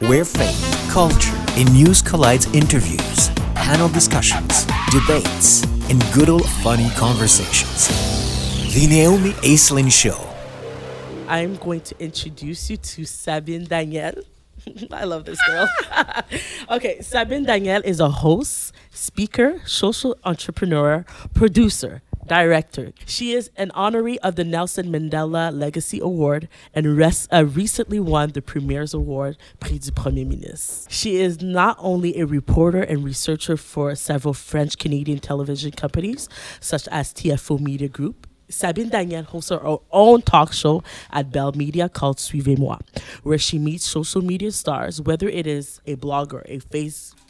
where faith, culture, and news collides interviews, panel discussions, debates, and good old funny conversations. The Naomi Aislinn Show. I'm going to introduce you to Sabine Daniel. I love this girl. okay, Sabine Daniel is a host, speaker, social entrepreneur, producer, director. She is an honoree of the Nelson Mandela Legacy Award and res- uh, recently won the Premier's Award, Prix du Premier Ministre. She is not only a reporter and researcher for several French Canadian television companies, such as TFO Media Group, Sabine Daniel hosts her own talk show at Bell Media called Suivez-moi, where she meets social media stars, whether it is a blogger, a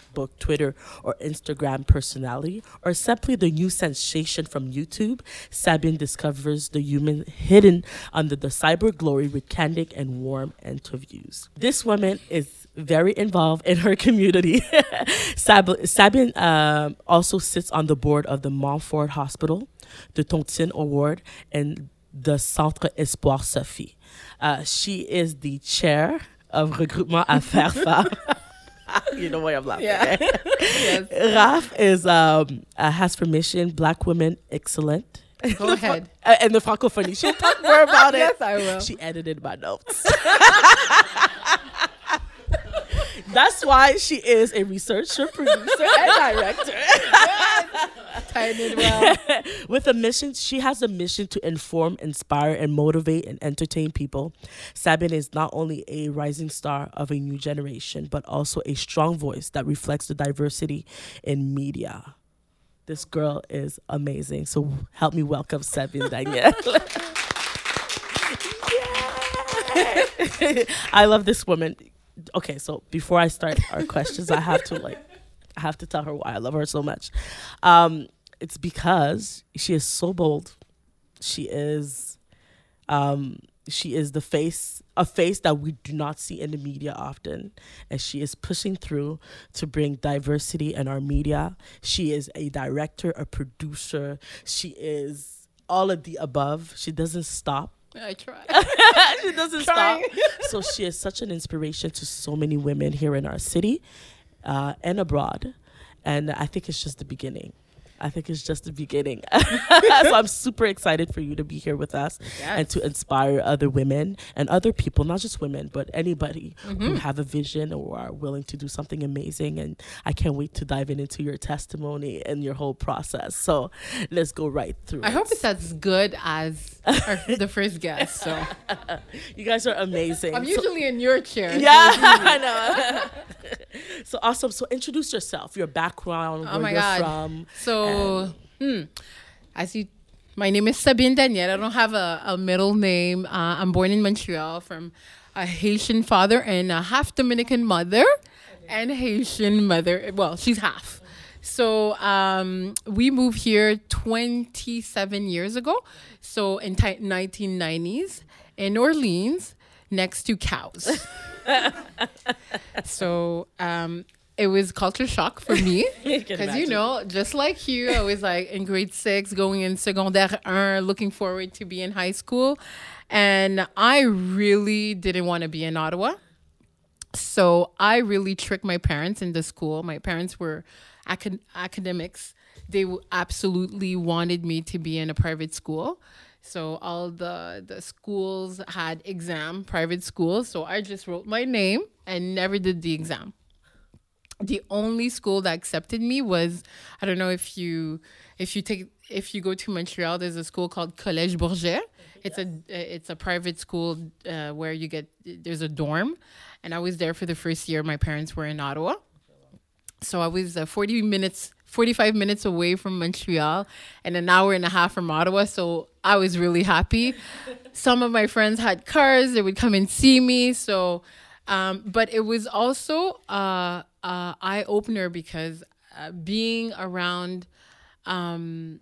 Facebook, Twitter, or Instagram personality, or simply the new sensation from YouTube. Sabine discovers the human hidden under the cyber glory with candid and warm interviews. This woman is very involved in her community. Sab- Sabine um, also sits on the board of the Montfort Hospital, the Tontine Award, and the Centre Espoir Sophie. Uh, she is the chair of Regroupement Affaires Femmes. you know why I'm laughing. Yeah. yes. Raf is um, uh, has permission. Black women excellent. Go ahead. Uh, and the francophonie. She'll talk more about it. Yes, I will. She edited my notes. That's why she is a researcher, producer, and director. Well. With a mission, she has a mission to inform, inspire, and motivate and entertain people. Sabine is not only a rising star of a new generation, but also a strong voice that reflects the diversity in media. This girl is amazing. So help me welcome Sabine Daniel. Yeah. I love this woman. Okay, so before I start our questions, I have to like I have to tell her why I love her so much. Um, it's because she is so bold. She is um she is the face a face that we do not see in the media often and she is pushing through to bring diversity in our media she is a director a producer she is all of the above she doesn't stop I try. she doesn't Trying. stop. So she is such an inspiration to so many women here in our city uh, and abroad. And I think it's just the beginning. I think it's just the beginning. so I'm super excited for you to be here with us and to inspire other women and other people, not just women, but anybody who mm-hmm. have a vision or are willing to do something amazing. And I can't wait to dive in into your testimony and your whole process. So let's go right through. I it. hope it's as good as our, the first guest. So you guys are amazing. I'm So- usually in your chair. Yeah, easy. I know. so awesome. So introduce yourself, your background, Oh where you're God. from. So, hmm, as you, my name is Sabine Daniel. I don't have a, a middle name. Uh, I'm born in Montreal from a Haitian father and a half Dominican mother, and Haitian mother. Well, she's half. So um, we moved here 27 years ago. So in ti 1990s in Orleans, next to cows. so um, it was culture shock for me because you imagine. know, just like you, I was like in grade six, going in secondaire un, looking forward to be in high school, and I really didn't want to be in Ottawa. So I really tricked my parents into school. My parents were acad- academics. They absolutely wanted me to be in a private school. So all the the schools had exam, private schools. So I just wrote my name and never did the exam. The only school that accepted me was I don't know if you if you take if you go to Montreal, there's a school called Collège Bourget. It's a it's a private school uh, where you get there's a dorm, and I was there for the first year. My parents were in Ottawa, so I was uh, 40 minutes 45 minutes away from Montreal and an hour and a half from Ottawa. So I was really happy. Some of my friends had cars, they would come and see me. So, um, but it was also uh, uh, eye opener because uh, being around um,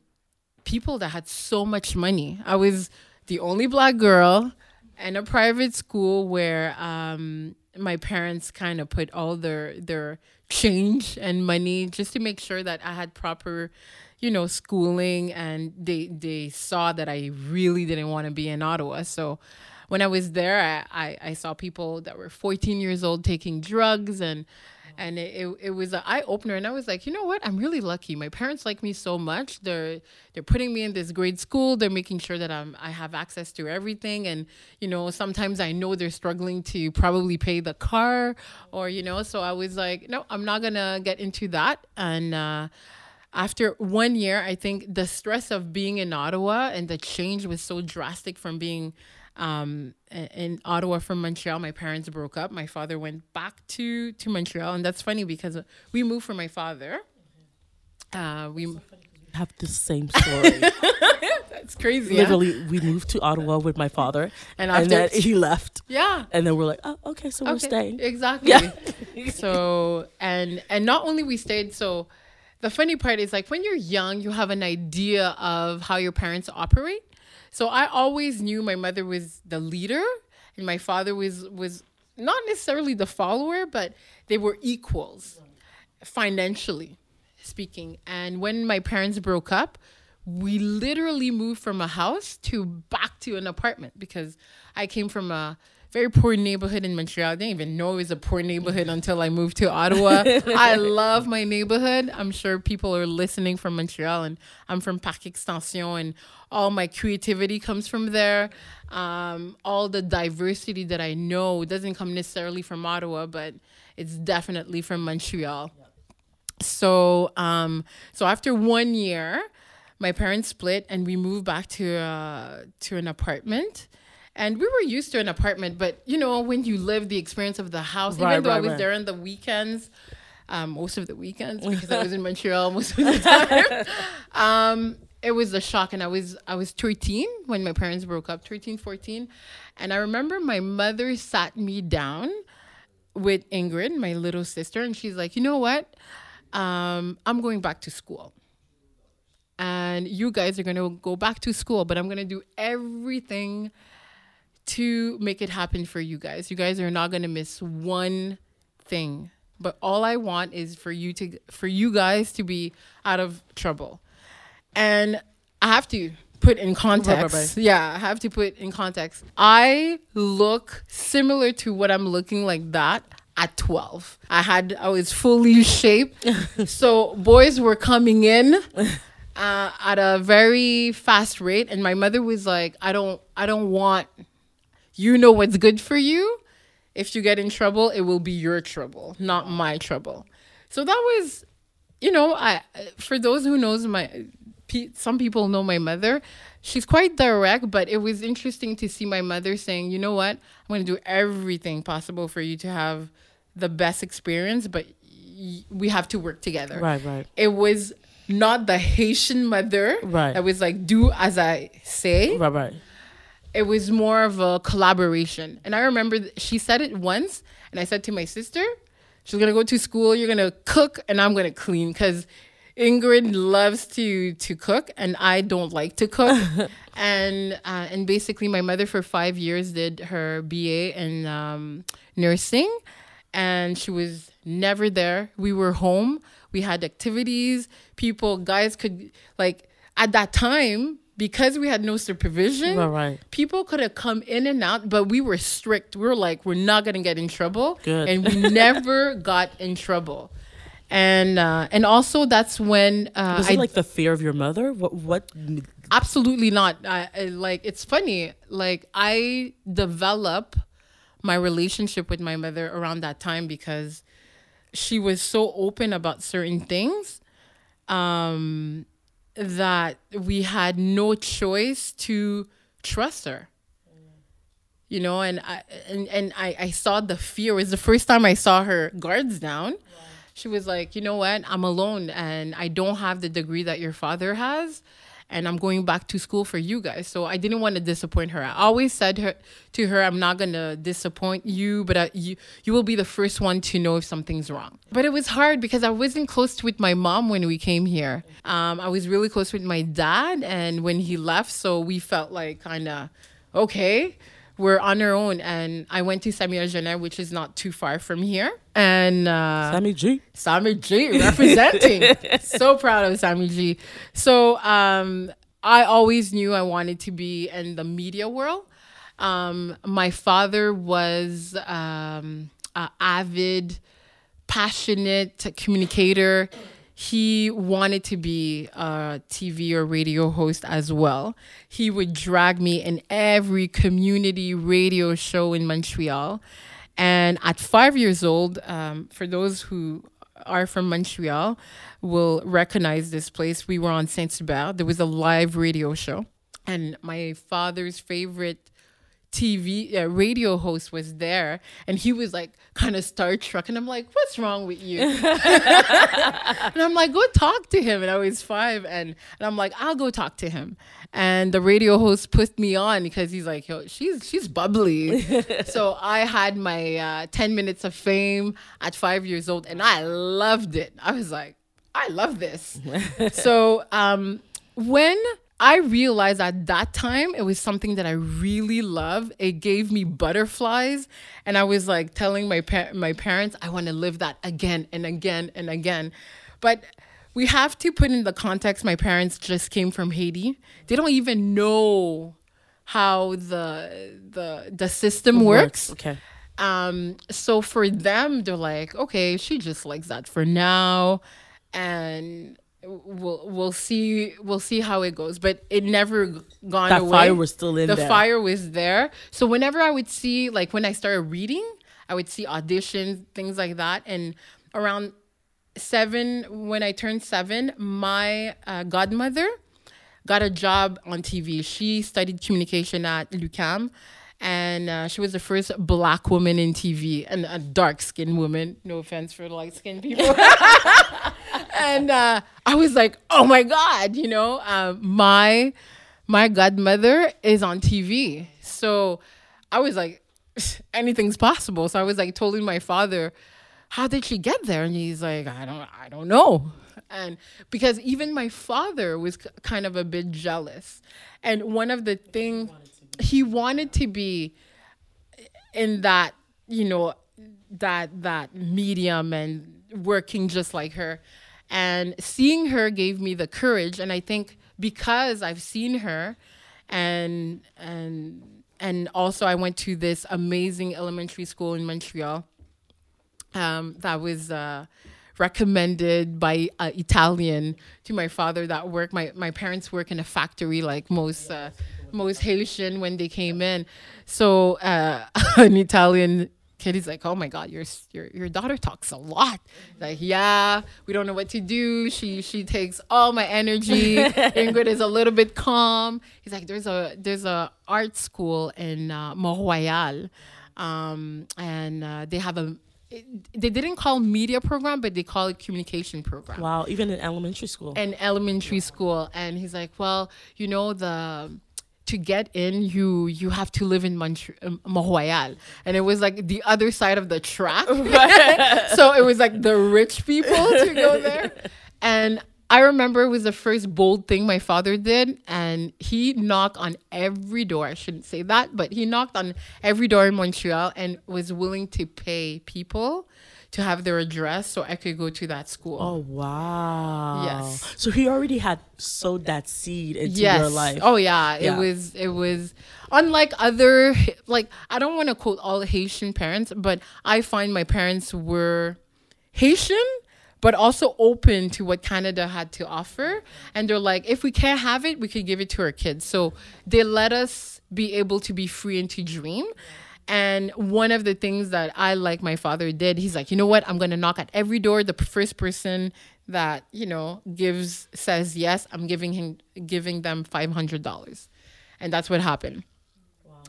people that had so much money, I was the only black girl in a private school where um, my parents kind of put all their their change and money just to make sure that I had proper, you know, schooling and they they saw that I really didn't want to be in Ottawa. So when I was there, I, I, I saw people that were 14 years old taking drugs and and it, it, it was an eye opener and i was like you know what? I'm really lucky. My parents like me so much. They're they're putting me in this great school. They're making sure that i'm i have access to everything. And you know sometimes i know they're struggling to probably pay the car or you know so i was like no i'm not gonna get into that. And uh after one year, I think the stress of being in Ottawa and the change was so drastic from being um, in Ottawa from Montreal. My parents broke up. My father went back to to Montreal, and that's funny because we moved for my father. Uh, we have the same story. that's crazy. Literally, we moved to Ottawa with my father, and, and then he left. Yeah, and then we're like, oh, okay, so okay, we're staying. Exactly. Yeah. so and and not only we stayed, so the funny part is like when you're young, you have an idea of how your parents operate. So I always knew my mother was the leader and my father was was not necessarily the follower, but they were equals financially speaking. And when my parents broke up, we literally moved from a house to back to an apartment because I came from a very poor neighborhood in Montreal. I didn't even know it was a poor neighborhood until I moved to Ottawa. I love my neighborhood. I'm sure people are listening from Montreal, and I'm from Parc Extension, and all my creativity comes from there. Um, all the diversity that I know doesn't come necessarily from Ottawa, but it's definitely from Montreal. So, um, so after one year, my parents split, and we moved back to uh, to an apartment and we were used to an apartment, but you know, when you live the experience of the house, right, even though right, I was right. there on the weekends, um, most of the weekends because I was in Montreal most of the time. um, it was a shock and I was I was 13 when my parents broke up, 13, 14. And I remember my mother sat me down with Ingrid, my little sister, and she's like, you know what? Um, I'm going back to school. And you guys are gonna go back to school, but I'm gonna do everything to make it happen for you guys. You guys are not going to miss one thing. But all I want is for you to for you guys to be out of trouble. And I have to put in context. Yeah, I have to put in context. I look similar to what I'm looking like that at 12. I had I was fully shaped. so boys were coming in uh, at a very fast rate and my mother was like, "I don't I don't want you know what's good for you. If you get in trouble, it will be your trouble, not my trouble. So that was, you know, I for those who knows my some people know my mother. She's quite direct, but it was interesting to see my mother saying, "You know what? I'm going to do everything possible for you to have the best experience, but y- we have to work together." Right, right. It was not the Haitian mother right. that was like, "Do as I say." Right, right it was more of a collaboration. And I remember she said it once, and I said to my sister, she's gonna go to school, you're gonna cook, and I'm gonna clean because Ingrid loves to to cook, and I don't like to cook. and uh, and basically, my mother for five years did her BA in um, nursing, and she was never there. We were home. We had activities. People, guys could like at that time because we had no supervision, right, right. people could have come in and out, but we were strict. We were like, we're not gonna get in trouble, Good. and we never got in trouble. And uh, and also that's when uh, was it I, like the fear of your mother? What what? Absolutely not. I, I, like it's funny. Like I develop my relationship with my mother around that time because she was so open about certain things. Um, that we had no choice to trust her. You know and i and, and I, I saw the fear. It was the first time i saw her guards down. She was like you know what? I'm alone and i don't have the degree that your father has and I'm going back to school for you guys. So I didn't want to disappoint her. I always said her to her, I'm not gonna disappoint you, but I, you you will be the first one to know if something's wrong. But it was hard because I wasn't close with my mom when we came here. Um, I was really close with my dad, and when he left, so we felt like kind of okay we're on our own. And I went to Samuel Genest, which is not too far from here. And uh, Sammy G. Sammy G representing. so proud of Sammy G. So um, I always knew I wanted to be in the media world. Um, my father was um, a avid, passionate communicator. He wanted to be a TV or radio host as well. He would drag me in every community radio show in Montreal. And at five years old, um, for those who are from Montreal, will recognize this place. We were on Saint Hubert. There was a live radio show, and my father's favorite TV uh, radio host was there, and he was like kind of starstruck, and I'm like, "What's wrong with you?" and I'm like, "Go talk to him." And I was five, and and I'm like, "I'll go talk to him." And the radio host put me on because he's like, "Yo, she's she's bubbly." so I had my uh, ten minutes of fame at five years old, and I loved it. I was like, "I love this." so um, when I realized at that time it was something that I really love. It gave me butterflies, and I was like telling my pa- my parents, I want to live that again and again and again. But we have to put in the context. My parents just came from Haiti. They don't even know how the the the system works. Okay. Um, so for them, they're like, okay, she just likes that for now, and we'll we'll see we'll see how it goes. But it never g- gone That away. fire was still in the there. fire was there. So whenever I would see, like when I started reading, I would see auditions, things like that, and around seven when I turned seven, my uh, godmother got a job on TV. She studied communication at l'UQAM. And uh, she was the first black woman in TV and a dark skinned woman. No offense for light skinned people. and uh, I was like, oh my God, you know, uh, my my godmother is on TV. So I was like, anything's possible. So I was like telling my father, how did she get there? And he's like, I don't I don't know. And because even my father was k- kind of a bit jealous. And one of the things he wanted to be in that, you know, that that medium and working just like her. And seeing her gave me the courage. And I think because I've seen her and and and also I went to this amazing elementary school in Montreal um, that was uh, recommended by uh, Italian to my father that work. My my parents work in a factory like most uh, most Haitian when they came in. So uh, an Italian is like, "Oh my God, your your your daughter talks a lot." Like, yeah, we don't know what to do. She she takes all my energy. Ingrid is a little bit calm. He's like, "There's a there's a art school in uh, Mont Royal." Um, and uh, they have a it, they didn't call media program, but they call it communication program. Wow. Even in elementary school. In elementary school, and he's like, well, you know the to get in, you you have to live in Montreal, um, Mont and it was like the other side of the track. so it was like the rich people to go there, and. I remember it was the first bold thing my father did, and he knocked on every door. I shouldn't say that, but he knocked on every door in Montreal and was willing to pay people to have their address so I could go to that school. oh wow. Yes. So he already had sowed that seed into yes. your life. Oh yeah. Yeah. It was it was unlike other like I don't want to quote all Haitian parents, but I find my parents were Haitian but also open to what Canada had to offer. And they're like, if we can't have it, we could give it to our kids. So they let us be able to be free and to dream. And one of the things that I like my father did, he's like, you know what? I'm gonna knock at every door. The first person that you know gives says yes, I'm giving him giving them five hundred dollars, and that's what happened.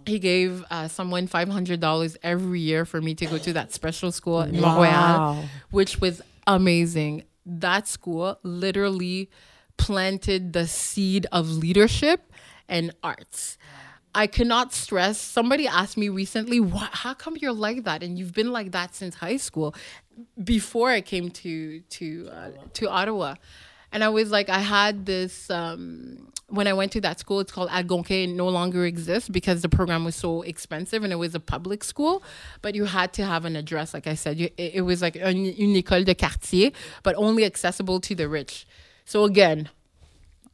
He gave uh, someone five hundred dollars every year for me to go to that special school in Wow. which was amazing. That school literally planted the seed of leadership and arts. I cannot stress. Somebody asked me recently, "What? How come you're like that? And you've been like that since high school, before I came to to uh, to Ottawa." And I was like, I had this um, when I went to that school. It's called Algonquin. It no longer exists because the program was so expensive and it was a public school. But you had to have an address, like I said. You, it, was like une école de quartier, but only accessible to the rich. So again,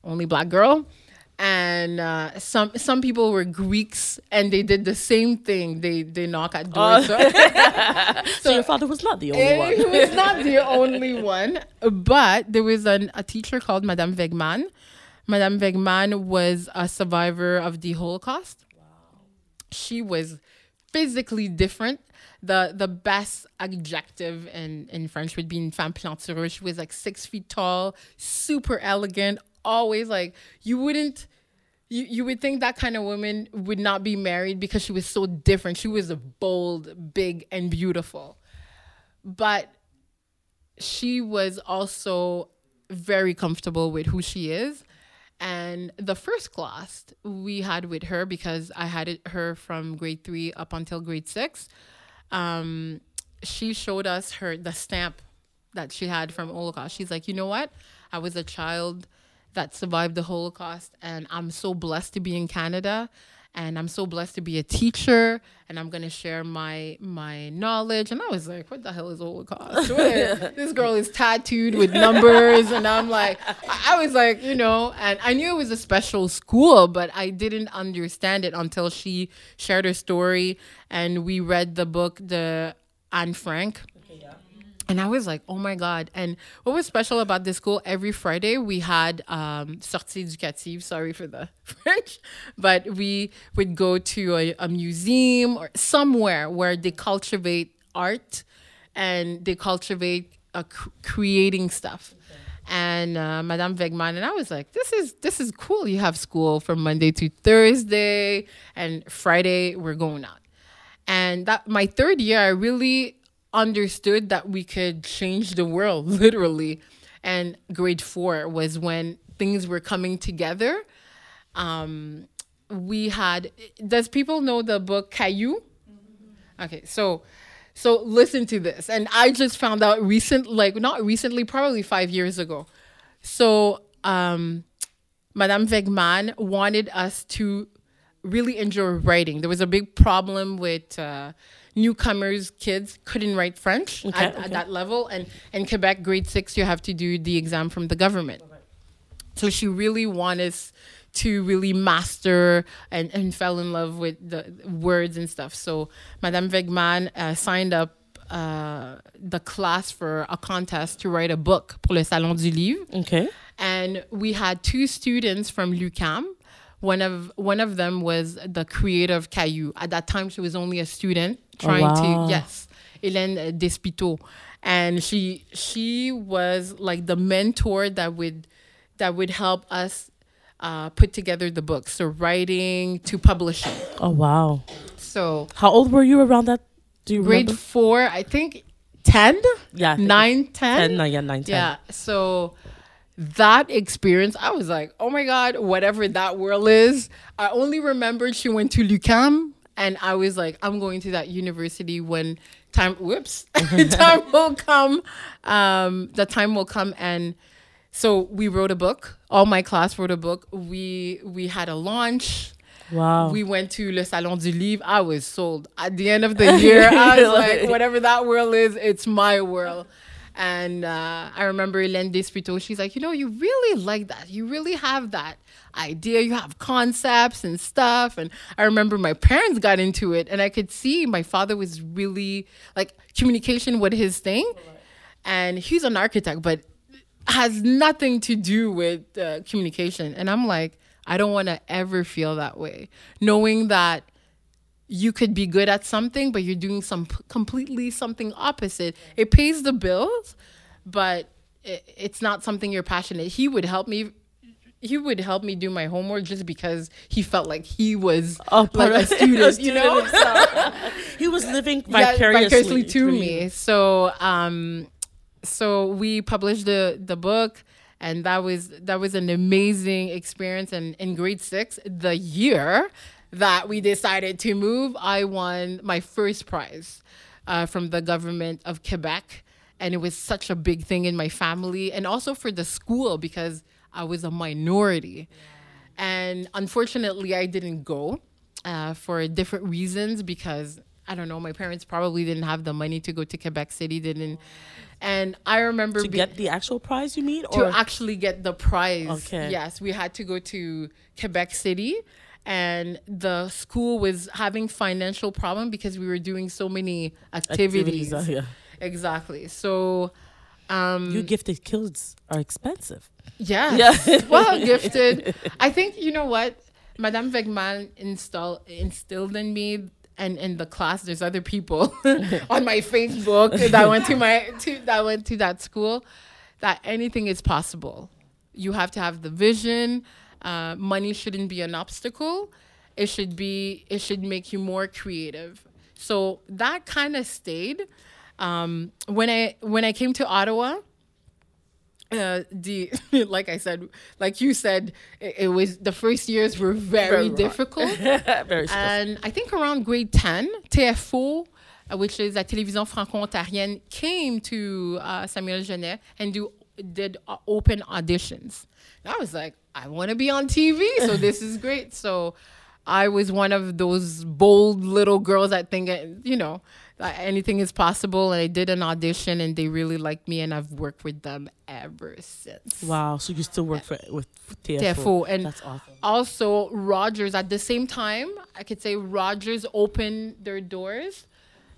only black girl. And uh, some some people were Greeks and they did the same thing. They they knock at Oh. doors. So, your father was not the only one. He was not the only one, but there was an, a teacher called Madame Wegman. Madame Wegman was a survivor of the Holocaust. Wow. She was physically different. The the best adjective in, in French would be une femme plantureuse. She was like six feet tall, super elegant, always like you wouldn't you, you would think that kind of woman would not be married because she was so different. She was bold, big, and beautiful. But she was also very comfortable with who she is. And the first class we had with her, because I had it, her from grade three up until grade six, um, she showed us her the stamp that she had from Holocaust. She's like, you know what? I was a child that survived the Holocaust, and I'm so blessed to be in Canada, and I'm so blessed to be a teacher, and I'm gonna share my my knowledge. And I was like, what the hell is Holocaust? This girl is tattooed with numbers, and I'm like, I I was like, you know, and I knew it was a special school, but I didn't understand it until she shared her story, and we read the book, the Anne Frank. And I was like, oh my God. And what was special about this school, every Friday we had um, sortie éducative, sorry for the French, but we would go to a, a museum or somewhere where they cultivate art and they cultivate uh, cr- creating stuff. And uh, Madame Wegman and I was like, this is this is cool. You have school from Monday to Thursday, and Friday we're going out. And that my third year, I really understood that we could change the world, literally. And grade four was when things were coming together. Um, we had. Does people know the book Caillou? Okay, so so listen to this. And I just found out recent, like not recently, probably five years ago. So um, Madame Wegman wanted us to really enjoy writing. There was a big problem with uh, newcomers, kids couldn't write French Okay, at, okay. at that level. And in Quebec, grade six, you have to do the exam from the government. So she really wanted us to really master and, and fell in love with the words and stuff. So Madame Wegman uh, signed up uh, the class for a contest to write a book pour le Salon du Livre Okay. and we had two students from l'UQAM. One of one of them was the creator of Caillou. At that time, she was only a student trying wow. to yes, Hélène Desputeaux, and she she was like the mentor that would that would help us uh, put together the book. So writing to publishing. Oh wow. So How old were you around that? Do you grade remember? four, I think ten, Yeah. Think nine, ten. Ten. No, yeah, nine, ten. Yeah. So that experience, I was like, oh my God, whatever that world is. I only remembered she went to l'UQAM. And I was like, I'm going to that university when time, whoops, time will come. Um, the time will come. And so we wrote a book. All my class wrote a book. We we had a launch. Wow. We went to Le Salon du Livre. I was sold. At the end of the year, I was like, whatever that world is, it's my world. And uh, I remember Hélène Desputeaux, she's like, you know, you really like that. You really have that idea. You have concepts and stuff. And I remember my parents got into it, and I could see my father was really like communication was his thing. And he's an architect, but has nothing to do with uh, communication. And I'm like, I don't want to ever feel that way. Knowing that you could be good at something, but you're doing some completely something opposite. It pays the bills, but it, it's not something you're passionate. He would help me. He would help me do my homework just because he felt like he was Oh, like a a student, you know. he was living Yeah, vicariously, vicariously to me. you. So um so we published the the book and that was that was an amazing experience and in grade 6 the year that we decided to move I won my first prize uh, from the government of Quebec and it was such a big thing in my family and also for the school because I was a minority and unfortunately I didn't go uh, for different reasons because I don't know. My parents probably didn't have the money to go to Quebec City. Didn't, and I remember To be- get the actual prize, you mean? to actually get the prize. Okay. Yes, we had to go to Quebec City and the school was having financial problem because we were doing so many activities. uh, yeah. Exactly. So um You gifted kids are expensive. yeah. Yeah. well gifted. I think you know what? Madame Wegman install instilled in me and in the class there's other people on my Facebook that went to my to that went to that school that anything is possible. You have to have the vision. Uh, money shouldn't be an obstacle. It should be it should make you more creative. So that kind of stayed. Um, when I when I came to Ottawa, uh, the like I said, like you said, it, it was the first years were very, Very difficult. Very and I think around grade ten, TFO, uh, which is a Télévision Franco-Ontarienne, came to uh, Samuel Genest and do did uh, open auditions. And I was like, I want to be on TV, so this is great. So I was one of those bold little girls that think, uh, you know, anything is possible. And I did an audition, and they really liked me, and I've worked with them ever since. Wow. So you still work for with TFO. TFO, and That's awesome. also Rogers at the same time. I could say Rogers opened their doors,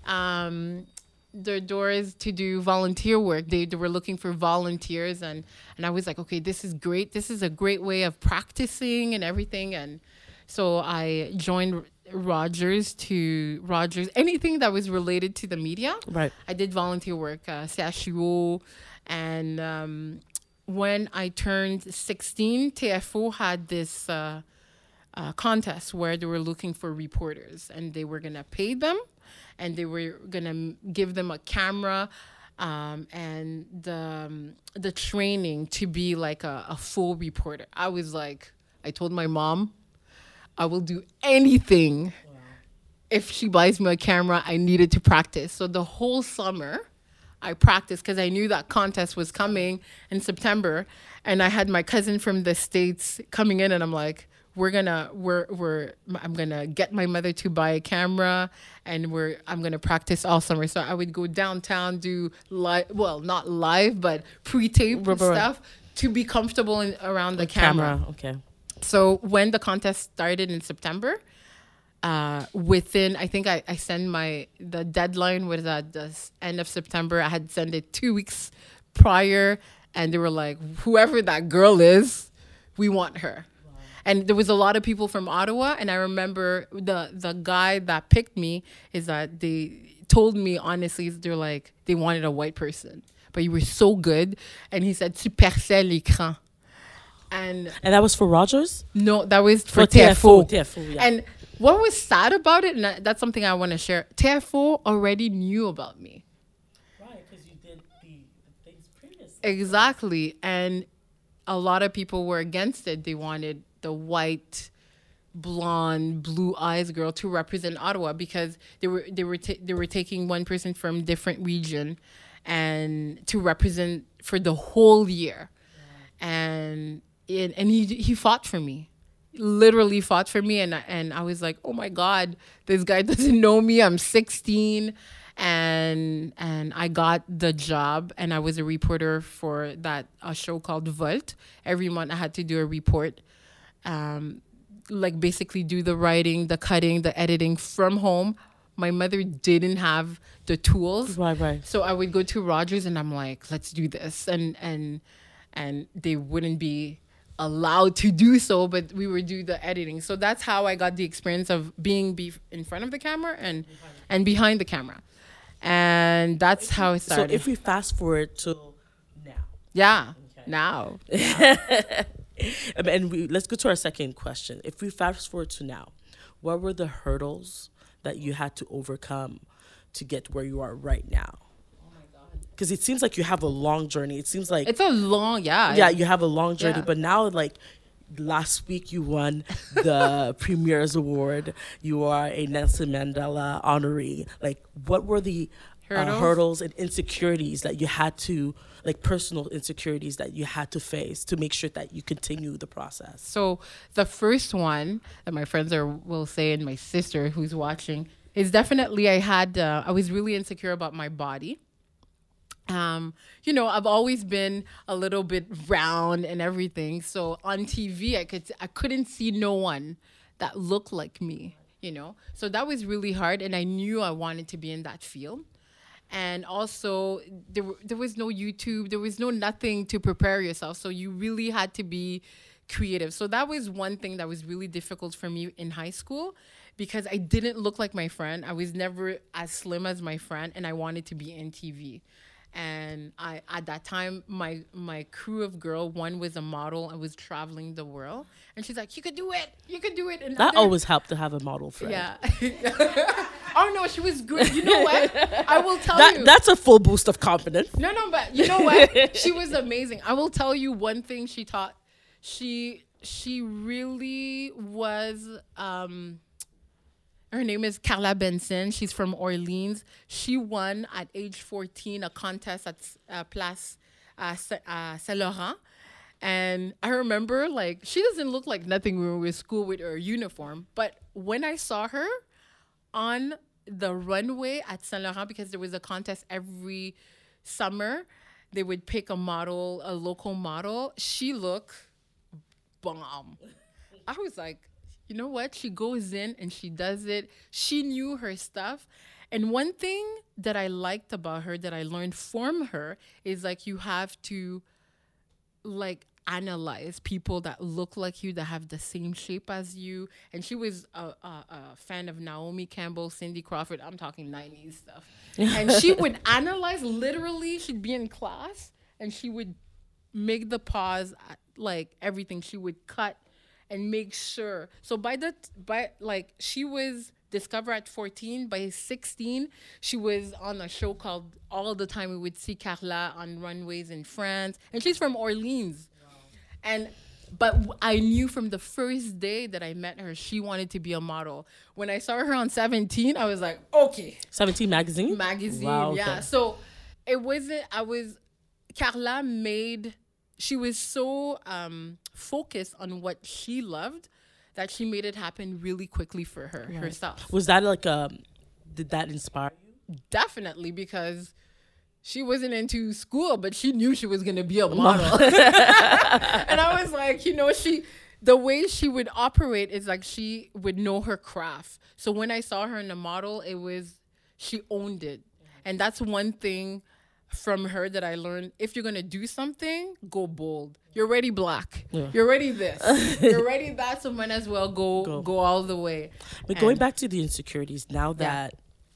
um, their doors to do volunteer work. They, they were looking for volunteers, and and I was like, okay, this is great. This is a great way of practicing and everything. And so I joined Rogers to Rogers anything that was related to the media. Right. I did volunteer work, uh, CHUO, and um, when I turned 16, TFO had this uh, uh, contest where they were looking for reporters, and they were gonna pay them, and they were gonna give them a camera. Um, and the um, the training to be like a, a full reporter. I was like, I told my mom, I will do anything if she buys me a camera, I needed to practice. So the whole summer, I practiced because I knew that contest was coming in September, and I had my cousin from the states coming in, and I'm like, "We're gonna, we're, we're, I'm gonna get my mother to buy a camera, and we're, I'm gonna practice all summer." So I would go downtown, do live, well, not live, but pre-tape right, stuff to be comfortable in, around the camera. Camera. Okay. So when the contest started in September, uh, within I think I, I sent my the deadline was at the end of September. I had sent it two weeks prior, and they were like, "Whoever that girl is, we want her." And there was a lot of people from Ottawa, and I remember the the guy that picked me is that they told me honestly they're like they wanted a white person, but you were so good, and he said tu l'écran, and And that was for Rogers? no, that was for, For TFO. TFO, TFO, yeah. And what was sad about it, and that's something I want to share. TFO already knew about me. Right, because you did the things previously. Exactly. And a lot of people were against it. They wanted the white, blonde, blue eyes girl to represent Ottawa because they were they were ta- they were taking one person from different region and to represent for the whole year. And it, and he he fought for me. Literally fought for me and I- and I was like, "Oh my god, this guy doesn't know me. I'm 16." and and I got the job and I was a reporter for that a show called Volt. Every month I had to do a report, um, like basically do the writing, the cutting, the editing from home. My mother didn't have the tools, Right, right. so I would go to Rogers and I'm like, let's do this, and and and they wouldn't be allowed to do so, but we would do the editing. So that's how I got the experience of being be in front of the camera and and behind the camera, and that's how it started. So if we fast forward to now, yeah, now Um, and we let's go to our second question. If we fast forward to now, what were the hurdles that you had to overcome to get where you are right now? Because it seems like you have a long journey. It seems like it's a long yeah yeah, you have a long journey, Yeah. but now like last week you won the Premier's Award. You are a Nelson Mandela honoree. Like, what were the hurdles, Hurdles? uh, hurdles and insecurities that you had to, like, personal insecurities that you had to face to make sure that you continue the process? So the first one that my friends are will say, and my sister who's watching, is definitely I had uh, I was really insecure about my body. Um, you know, I've always been a little bit round and everything. So on TV, I could I couldn't see no one that looked like me. You know, so that was really hard, and I knew I wanted to be in that field. And also, there there was no YouTube, there was no nothing to prepare yourself. So you really had to be creative. So that was one thing that was really difficult for me in high school because I didn't look like my friend. I was never as slim as my friend, and I wanted to be in TV. And I at that time, my my crew of girl, one was a model. and was traveling the world, and she's like, "You could do it. You could do it." And That other- always helped to have a model friend. yeah. oh no, she was good. You know what? I will tell That you. that's a full boost of confidence. No, no, but you know what? she was amazing. I will tell you one thing she taught. She she really was um her name is Carla Benson. She's from Orleans. She won at age 14 a contest at uh, Place uh, uh, Saint Laurent. And I remember, like, she doesn't look like nothing when we were at school with her uniform. But when I saw her on the runway at Saint Laurent, because there was a contest every summer, they would pick a model, a local model. She looked bomb. I was like, you know what? She goes in and she does it. She knew her stuff. And one thing that I liked about her that I learned from her is like you have to like analyze people that look like you that have the same shape as you and she was a, a, a fan of naomi campbell cindy crawford i'm talking 90s stuff and she would analyze literally she'd be in class and she would make the pause uh, like everything she would cut and make sure so by the by like she was discovered at 14 by 16 she was on a show called all the time we would see carla on runways in france and she's from orleans and but I knew from the first day that I met her, she wanted to be a model. When I saw her on 17, I was like, okay, 17 magazine? magazine. Wow, Yeah. So it wasn't, I was, Carla made, she was so um, focused on what she loved that she made it happen really quickly for her herself. Was that like um did that inspire you? Definitely because she wasn't into school, but she knew she was gonna be a model. and I was like, you know, she the way she would operate is like she would know her craft. So when I saw her in the model, it was she owned it. And that's one thing from her that I learned. If you're gonna do something, go bold. You're already black. You're already this. you're already that. So might as well go go, all the way. But going back to the insecurities, now that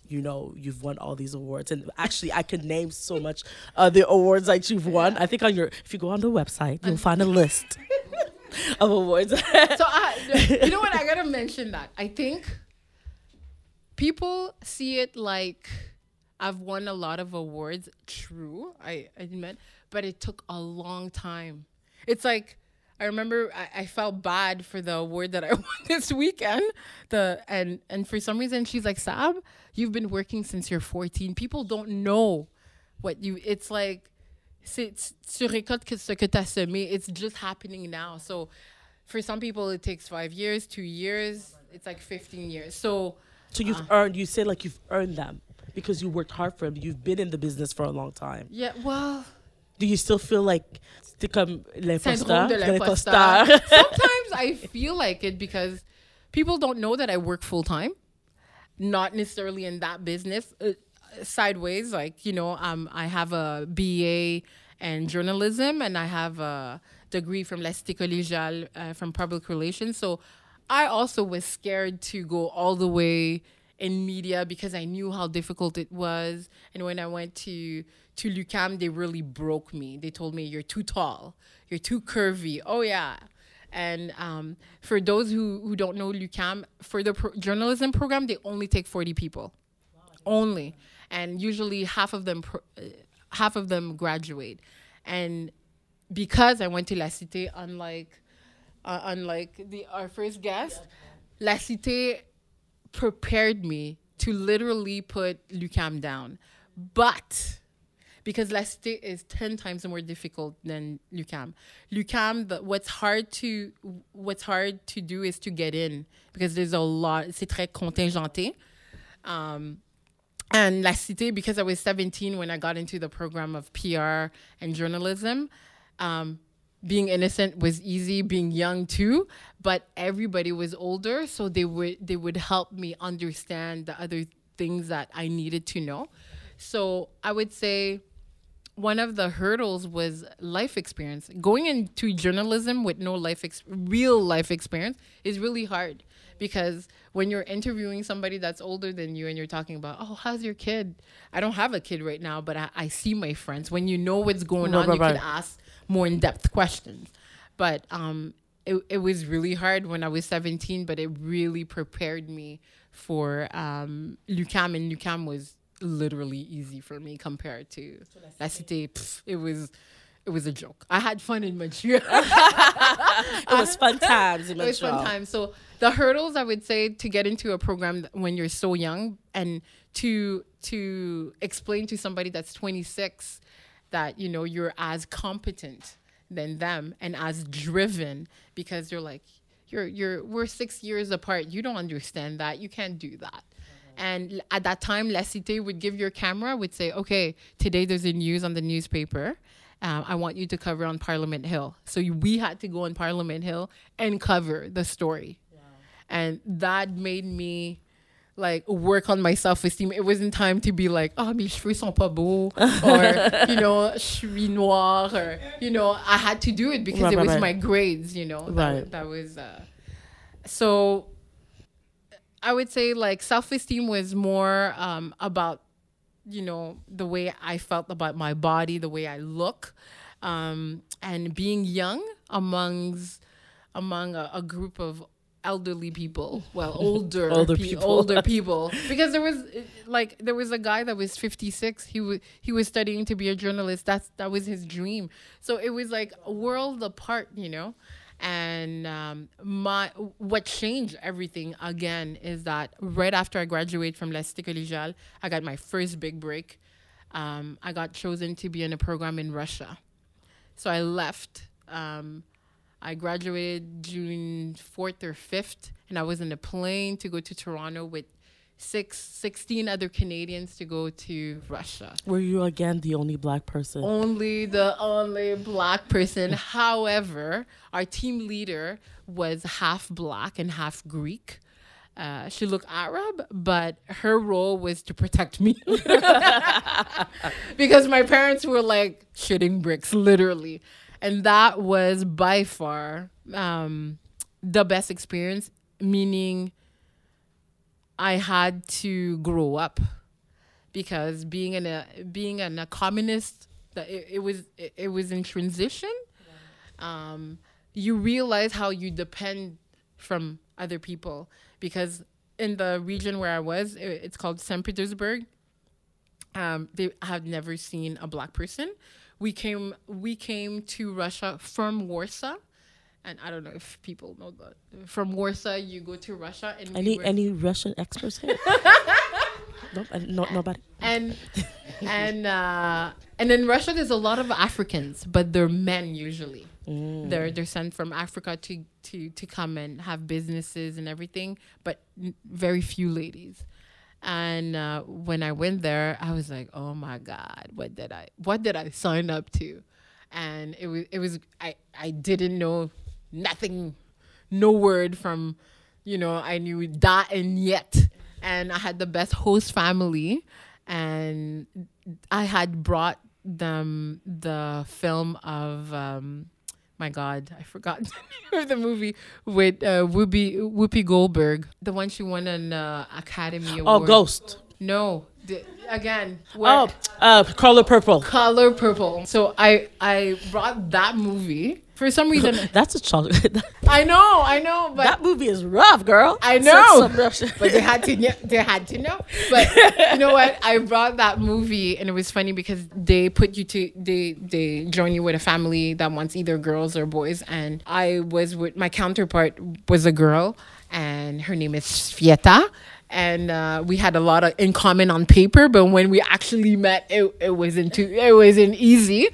you know you've won all these awards, and actually I could name so much the awards that you've won. I think on your if you go on the website, you'll find a list of awards. so I, you know what? I gotta mention that. I think people see it like I've won a lot of awards. True, I, I admit, but it took a long time. It's like I remember I, I felt bad for the award that I won this weekend. The and and for some reason she's like Sab, you've been working since you're 14. People don't know what you. It's like c'est tu récoltes que ce que t'as semé. It's just happening now. So for some people it takes five years, two years. It's like 15 years. So so you've uh, earned. You say like you've earned them because you worked hard for them. You've been in the business for a long time. yeah, well. Do you still feel like c'est comme l'imposteur? syndrome de l'imposteur? l'imposteur. Sometimes I feel like it because people don't know that I work full time, not necessarily in that business. Uh, sideways, like you know, um, I have a BA in journalism and I have a degree from Cité Collégiale uh, from public relations. So I also was scared to go all the way in media because I knew how difficult it was. And when I went to to l'UQAM, they really broke me. They told me you're too tall, you're too curvy. Oh yeah. And um, for those who, who don't know l'UQAM, for the pro- journalism program, they only take 40 people, only, and usually half of them pro- uh, half of them graduate. And because I went to La Cité, unlike uh, unlike the our first guest, La Cité prepared me to literally put l'UQAM down. But because Cité is 10 times more difficult than l'UQAM. l'UQAM, what's hard to what's hard to do is to get in because there's a lot, c'est très contingenté. Um, and La Cité, because I was 17 when I got into the program of PR and journalism, um, being innocent was easy, being young too, but everybody was older, so they would they would help me understand the other things that I needed to know. So I would say one of the hurdles was life experience. Going into journalism with no life ex- real life experience is really hard because when you're interviewing somebody that's older than you and you're talking about, oh, how's your kid? I don't have a kid right now, but I, I see my friends. When you know what's going Right, on, right, you right. can ask more in depth questions. But um, it, it was really hard when I was 17, but it really prepared me for um, l'UQAM, and l'UQAM was literally easy for me compared to La Cité. Pff, it was. It was a joke. I had fun in Montreal. It was fun times in it was fun Montreal. So the hurdles I would say to get into a program when you're so young and to to explain to somebody that's 26 that you know you're as competent than them and as driven because you're like you're you're we're 6 years apart. You don't understand that. You can't do that. And at that time, La Cité would give your camera, would say, okay, today there's a news on the newspaper. Um, I want you to cover on Parliament Hill. So we had to go on Parliament Hill and cover the story. And that made me like work on my self esteem. It wasn't time to be like, oh, mes cheveux sont pas beaux, or, you know, je suis noire, or, you know, I had to do it because Right, it was right. my grades, you know. That, Right. that was, uh, so I would say like self esteem was more um, about you know the way I felt about my body, the way I look, um, and being young amongst among a, a group of elderly people well older Older pe- people. older people because there was like there was a guy that was 56 he was he was studying to be a journalist that's that was his dream so it was like a world apart you know and um, my what changed everything again is that right after I graduated from La Cité Collégiale, I got my first big break. Um, I got chosen to be in a program in Russia, so I left. Um, I graduated June fourth or fifth, and I was in a plane to go to Toronto with six, 16 other Canadians to go to Russia Were you again the only black person? only the only black person. However, our team leader was half black and half Greek. Uh, she looked Arab, but her role was to protect me because my parents were like shitting bricks, literally, and that was by far um, the best experience. Meaning, I had to grow up because being in a being in a communist that it, it was it, it was in transition. Um you realize how you depend from other people because in the region where i was it, it's called st petersburg. Um they have never seen a black person we came we came to russia from warsaw and i don't know if people know that from warsaw you go to russia and Any were- any Russian experts here? no, nobody. and and uh, and in Russia, there's a lot of Africans, but they're men usually. They're they're sent from Africa to to to come and have businesses and everything, but n- very few ladies. And uh, when I went there, I was like, "Oh my God, what did I what did I sign up to?" And it was it was I I didn't know nothing, no word from, you know, I knew that and yet, and I had the best host family, and I had brought them the film of. Um, my God, I forgot the name of the movie with uh, Whoopi Whoopi Goldberg, the one she won an uh, Academy Award. Oh, Ghost. No, the, again. where- Oh, uh, Color Purple. Color Purple. So I I brought that movie for some reason. That's a chocolate. I know, I know, but that movie is rough, girl. I know, but they had to. They had to know. But you know what? I brought that movie, and it was funny because they put you to they they join you with a family that wants either girls or boys, and I was with my counterpart was a girl, and her name is Svieta. And uh, we had a lot of in common on paper, but when we actually met, it, it wasn't too, it wasn't easy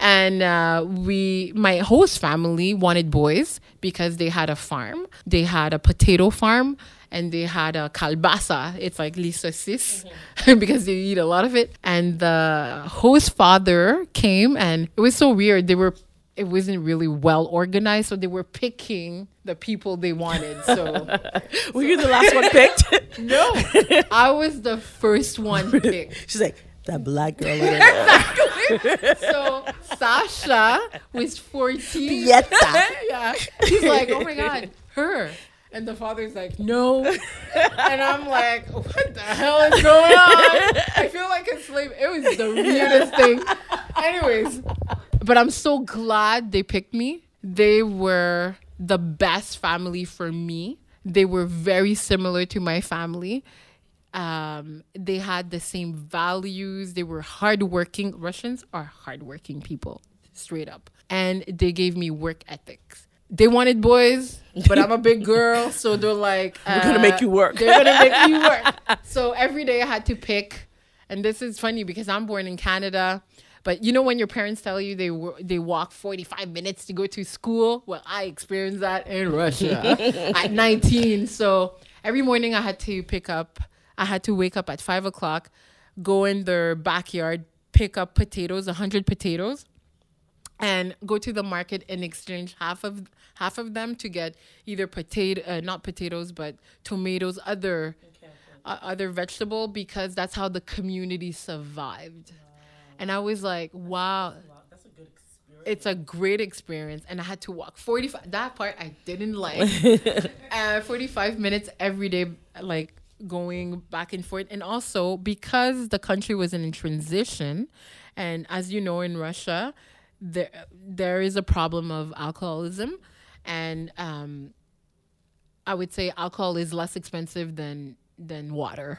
and uh, we my host family wanted boys because they had a farm they had a potato farm and they had a kolbasa. It's like les saucisses because they eat a lot of it. And the host father came, and it was so weird. They were it wasn't really well organized, so they were picking the people they wanted. So Were you the last one picked? no, I was the first one picked. She's like, that black girl over there. So Sasha was 14. Pieta. yeah. He's like, oh my God, her. And the father's like, no. And I'm like, what the hell is going on? I feel like a slave. It was the weirdest thing. Anyways, but I'm so glad they picked me. They were the best family for me. They were very similar to my family. Um, they had the same values. They were hardworking. Russians are hardworking people, straight up. And they gave me work ethics. They wanted boys, but I'm a big girl, so they're like, We're gonna make uh, you work. They're gonna make you work. So every day I had to pick, and this is funny because I'm born in Canada. But you know when your parents tell you they they walk 45 minutes to go to school? Well, I experienced that in Russia at 19. So every morning I had to pick up. I had to wake up at five o'clock, go in their backyard, pick up potatoes, a 100 potatoes, and go to the market and exchange half of half of them to get either potato uh, not potatoes but tomatoes other uh, other vegetable because that's how the community survived. And i was like wow. It's a great experience and i had to walk 45 that part i didn't like. Uh, 45 minutes every day like going back and forth. And also because the country was in transition and as you know in russia there there is a problem of alcoholism. And um i would say alcohol is less expensive than than water.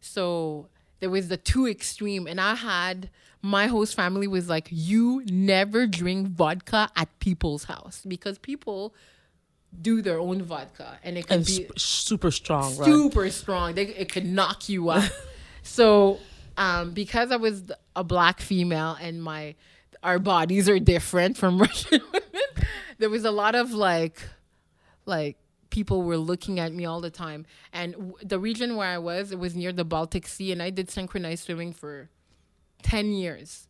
So there was the two extreme. And i had my host family was like you never drink vodka at people's house. Because people do their own vodka and it can and be sp- super strong, right? super strong. They, it could knock you out. so, um, because I was a black female and my our bodies are different from Russian women, there was a lot of like, like people were looking at me all the time. And w- the region where I was, it was near the Baltic Sea, and I did synchronized swimming for ten years.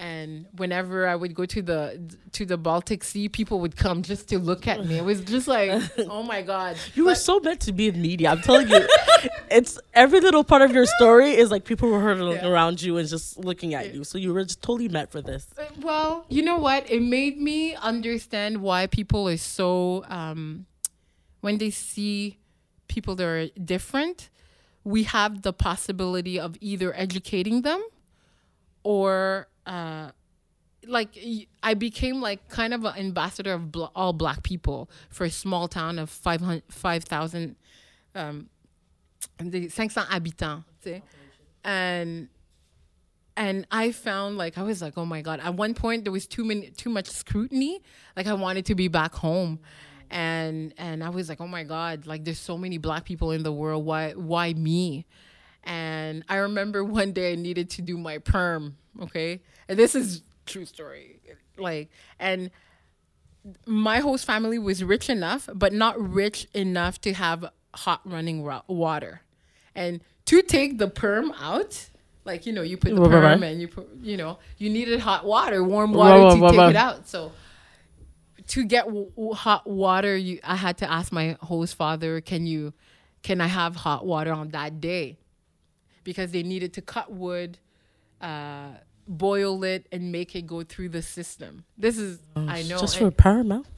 And whenever I would go to the to the Baltic Sea, people would come just to look at me. It was just like, oh my god, You were so meant to be in media. I'm telling you, it's every little part of your story is like people were hurtling Yeah. around you and just looking at you. So you were just totally meant for this. Uh, Well, you know what? It made me understand why people are so um, when they see people that are different, we have the possibility of either educating them or uh, like I became like kind of an ambassador of bl- all black people for a small town of 500 5,000 um, des 500 habitants, sais. And and I found like I was like, oh my god. At one point, there was too many, too much scrutiny. Like I wanted to be back home, and and I was like, oh my god. Like there's so many black people in the world. Why why me? And I remember one day I needed to do my perm. Okay, and this is true story. Like and my host family was rich enough, but not rich enough to have hot running water. And to take the perm out, like you know, you put the perm right. and you put, you know, you needed hot water, warm water right, to right, take it out. So to get w- w- hot water, you I had to ask my host father, "Can you, can I have hot water on that day?" Because they needed to cut wood, uh, boil it, and make it go through the system. This is I know, Just and- for paramount.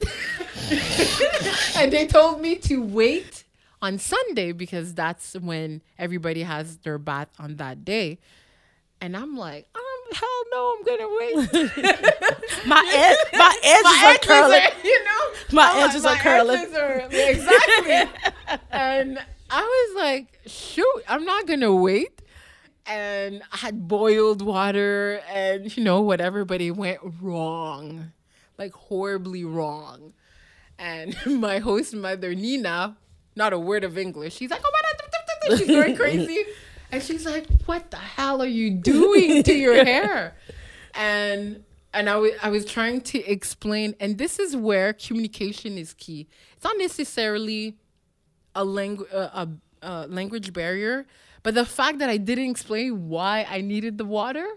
and they told me to wait on Sunday because that's when everybody has their bath on that day. And I'm like, um, hell no, I'm gonna wait. My my edges my are edges curling. are, you know, My edges are curling. edges are- exactly. and I was like, shoot, I'm not gonna wait. And I had boiled water and you know whatever, but it went wrong, like horribly wrong. And my host mother Nina, not a word of English. She's like, oh my god, she's going crazy. And she's like, what the hell are you doing to your hair? And and I wa- I was trying to explain, and this is where communication is key. It's not necessarily a language a, a language barrier, but the fact that I didn't explain why I needed the water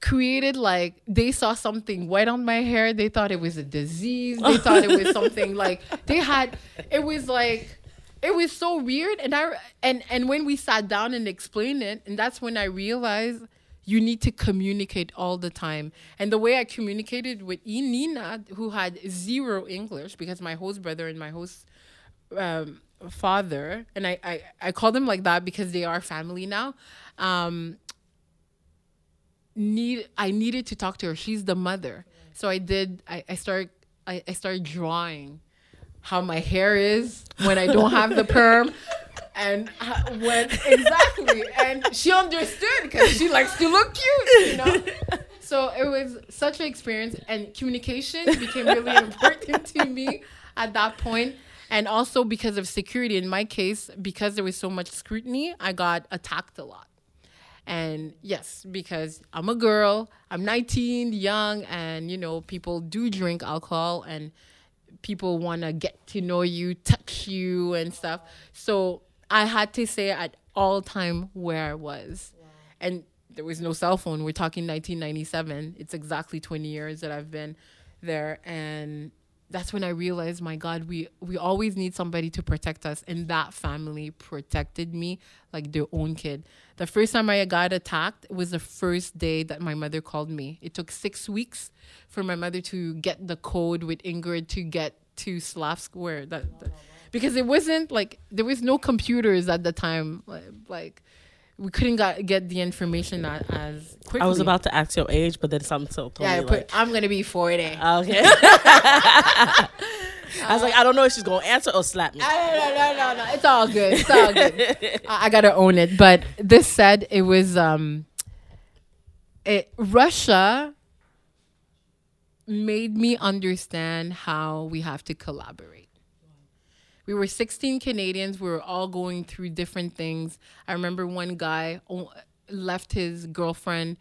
created like they saw something white on my hair. They thought it was a disease. They thought it was something like they had. It was like it was so weird. And I and and when we sat down and explained it, and that's when I realized you need to communicate all the time. And the way I communicated with Nina, who had zero English, because my host brother and my host um, father, and I, I, I call them like that because they are family now. Um, need I needed to talk to her. She's the mother. So I did I, I started I, I started drawing how my hair is when I don't have the perm. And when exactly, and she understood because she likes to look cute, you know. So it was such an experience, and communication became really important to me at that point. And also because of security, in my case, because there was so much scrutiny, I got attacked a lot. And yes, because I'm a girl, I'm 19, young, and you know, people do drink alcohol and people want to get to know you, touch you, and stuff. So I had to say at all time where I was. And there was no cell phone. We're talking 1997. It's exactly 20 years that I've been there. And that's when I realized, my God, we we always need somebody to protect us, and that family protected me like their own kid. The first time I got attacked was the first day that my mother called me. It took six weeks for my mother to get the code with Ingrid to get to Slavsk, where That, that- because it wasn't like there was no computers at the time, like. We couldn't got, get the information as quickly. I was about to ask your age, but then something told yeah. Me like, I'm gonna be 40. okay. I was like, I don't know if she's gonna answer or slap me. No, no, no, no, no. It's all good. It's all good. I, I gotta own it. But this said, it was um, it Russia made me understand how we have to collaborate. We were 16 Canadians. We were all going through different things. I remember one guy left his girlfriend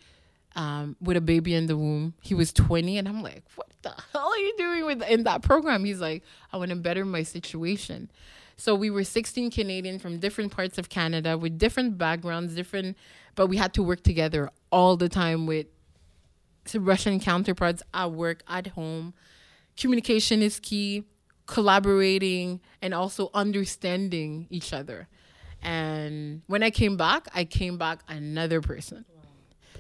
um, with a baby in the womb. He was 20, and I'm like, what the hell are you doing with in that program? He's like, I want to better my situation. So we were 16 Canadians from different parts of Canada with different backgrounds, different, but we had to work together all the time with Russian counterparts at work, at home. Communication is key, collaborating, and also understanding each other. And when I came back, I came back another person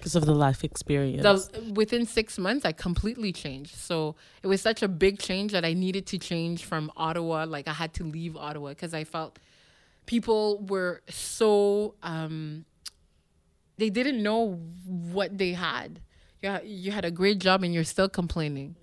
because of the life experience. the, within six months, I completely changed. So it was such a big change that I needed to change from Ottawa. Like I had to leave Ottawa because I felt people were so um, they didn't know what they had. Yeah, you had a great job and you're still complaining.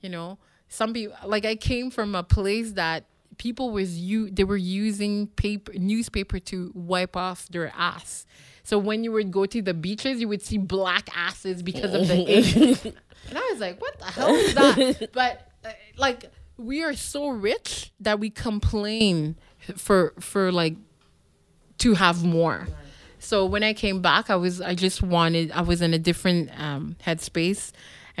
You know, some people like I came from a place that people was you they were using paper newspaper to wipe off their ass. So when you would go to the beaches, you would see black asses because of the ink. and I was like, what the hell is that? But uh, like we are so rich that we complain for for like to have more. So when I came back, I was I just wanted I was in a different um, headspace,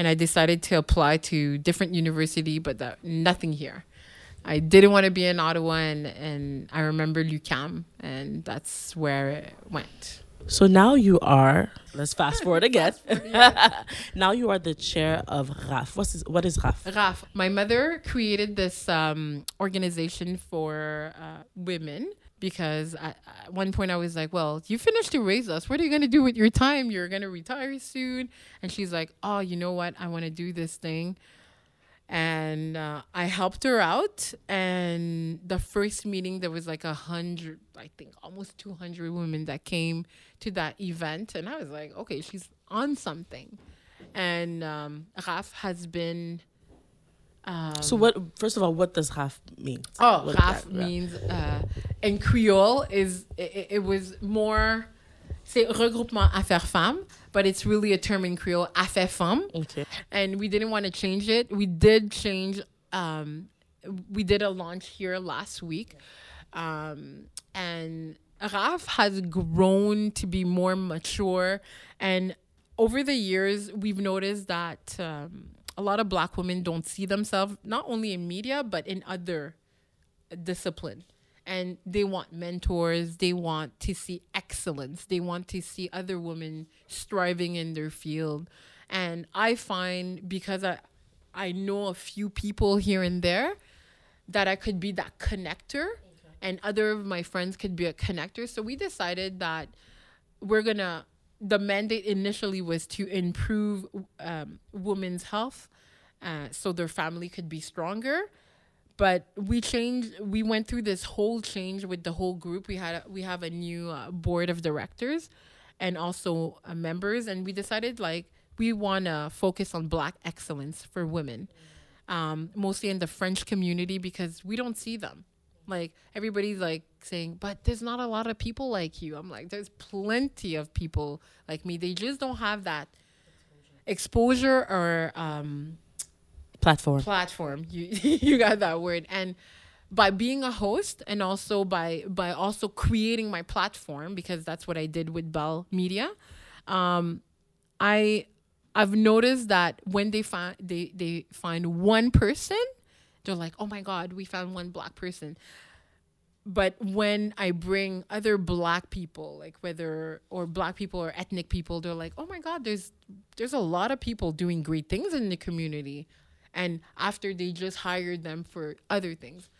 and I decided to apply to different university, but that, nothing here. I didn't want to be in Ottawa, and and I remember l'UQAM, and that's where it went. So now you are. Let's fast forward again. now you are the chair of RAF. What's this, what is RAF? Raf, my mother created this um, organization for uh, women because at one point I was like, "Well, you finished to raise us. What are you gonna do with your time? You're gonna retire soon." And she's like, "Oh, you know what? I want to do this thing." And uh, I helped her out. And the first meeting, there was like a hundred, I think, almost two hundred women that came to that event, and I was like, "Okay, she's on something." And um, Raf has been So what? First of all, what does RAF mean? Oh, What half that? means uh, in Creole is it, it was more c'est regroupement affaires femmes, but it's really a term in Creole affaires femmes, Okay. and we didn't want to change it. We did change. Um, we did a launch here last week, um, and Raf has grown to be more mature, and over the years we've noticed that. Um, a lot of black women don't see themselves not only in media but in other discipline. and they want mentors they want to see excellence they want to see other women striving in their field. And i find because i i know a few people here and there that i could be that connector and other of my friends could be a connector. So we decided that we're gonna the mandate initially was to improve um, women's health uh, so their family could be stronger. But we changed we went through this whole change with the whole group. We had we have a new uh, board of directors and also uh, members. And we decided like we want to focus on black excellence for women um, mostly in the french community because we don't see them like everybody's like saying but there's not a lot of people like you. I'm like there's plenty of people like me. They just don't have that exposure or um, Platform. platform. You you got that word. And by being a host and also by by also creating my platform because that's what I did with Bell Media um I I've noticed that when they find they they find one person they're like oh my god we found one black person. But when I bring other black people, like whether or black people or ethnic people, they're like, "Oh my God, there's there's a lot of people doing great things in the community," and after they just hired them for other things,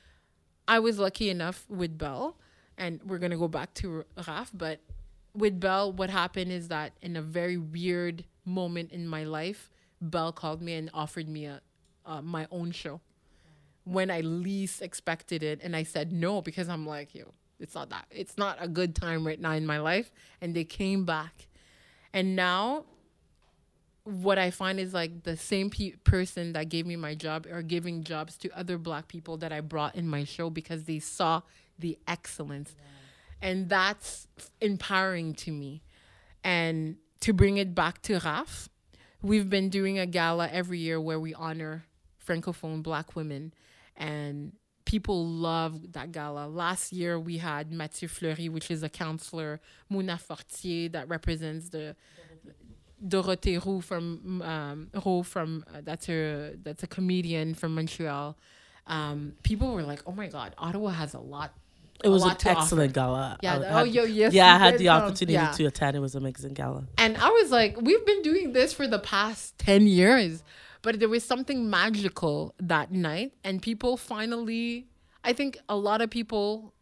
I was lucky enough with Bell, and we're gonna go back to Raf, but with Bell, what happened is that in a very weird moment in my life, Bell called me and offered me a uh, my own show when I least expected it. And I said no because I'm like, yo, it's not that. It's not a good time right now in my life. And they came back. And now, what I find is like the same pe- person that gave me my job are giving jobs to other black people that I brought in my show because they saw the excellence. And that's empowering to me. And to bring it back to Raf, we've been doing a gala every year where we honor francophone black women and people love that gala last year we had mathieu fleury which is a counselor mona fortier that represents the Dorothée Roux from um, Roux from uh, that's a that's a comedian from Montreal. Um, people were like, "Oh my God, Ottawa has a lot." It was an to offer." excellent gala. Yeah. I had- oh, yo, yes. yeah, I had the come. opportunity Yeah. to attend. It was an amazing gala. And I was like, we've been doing this for the past 10 years. But there was something magical that night. And people finally, I think a lot of people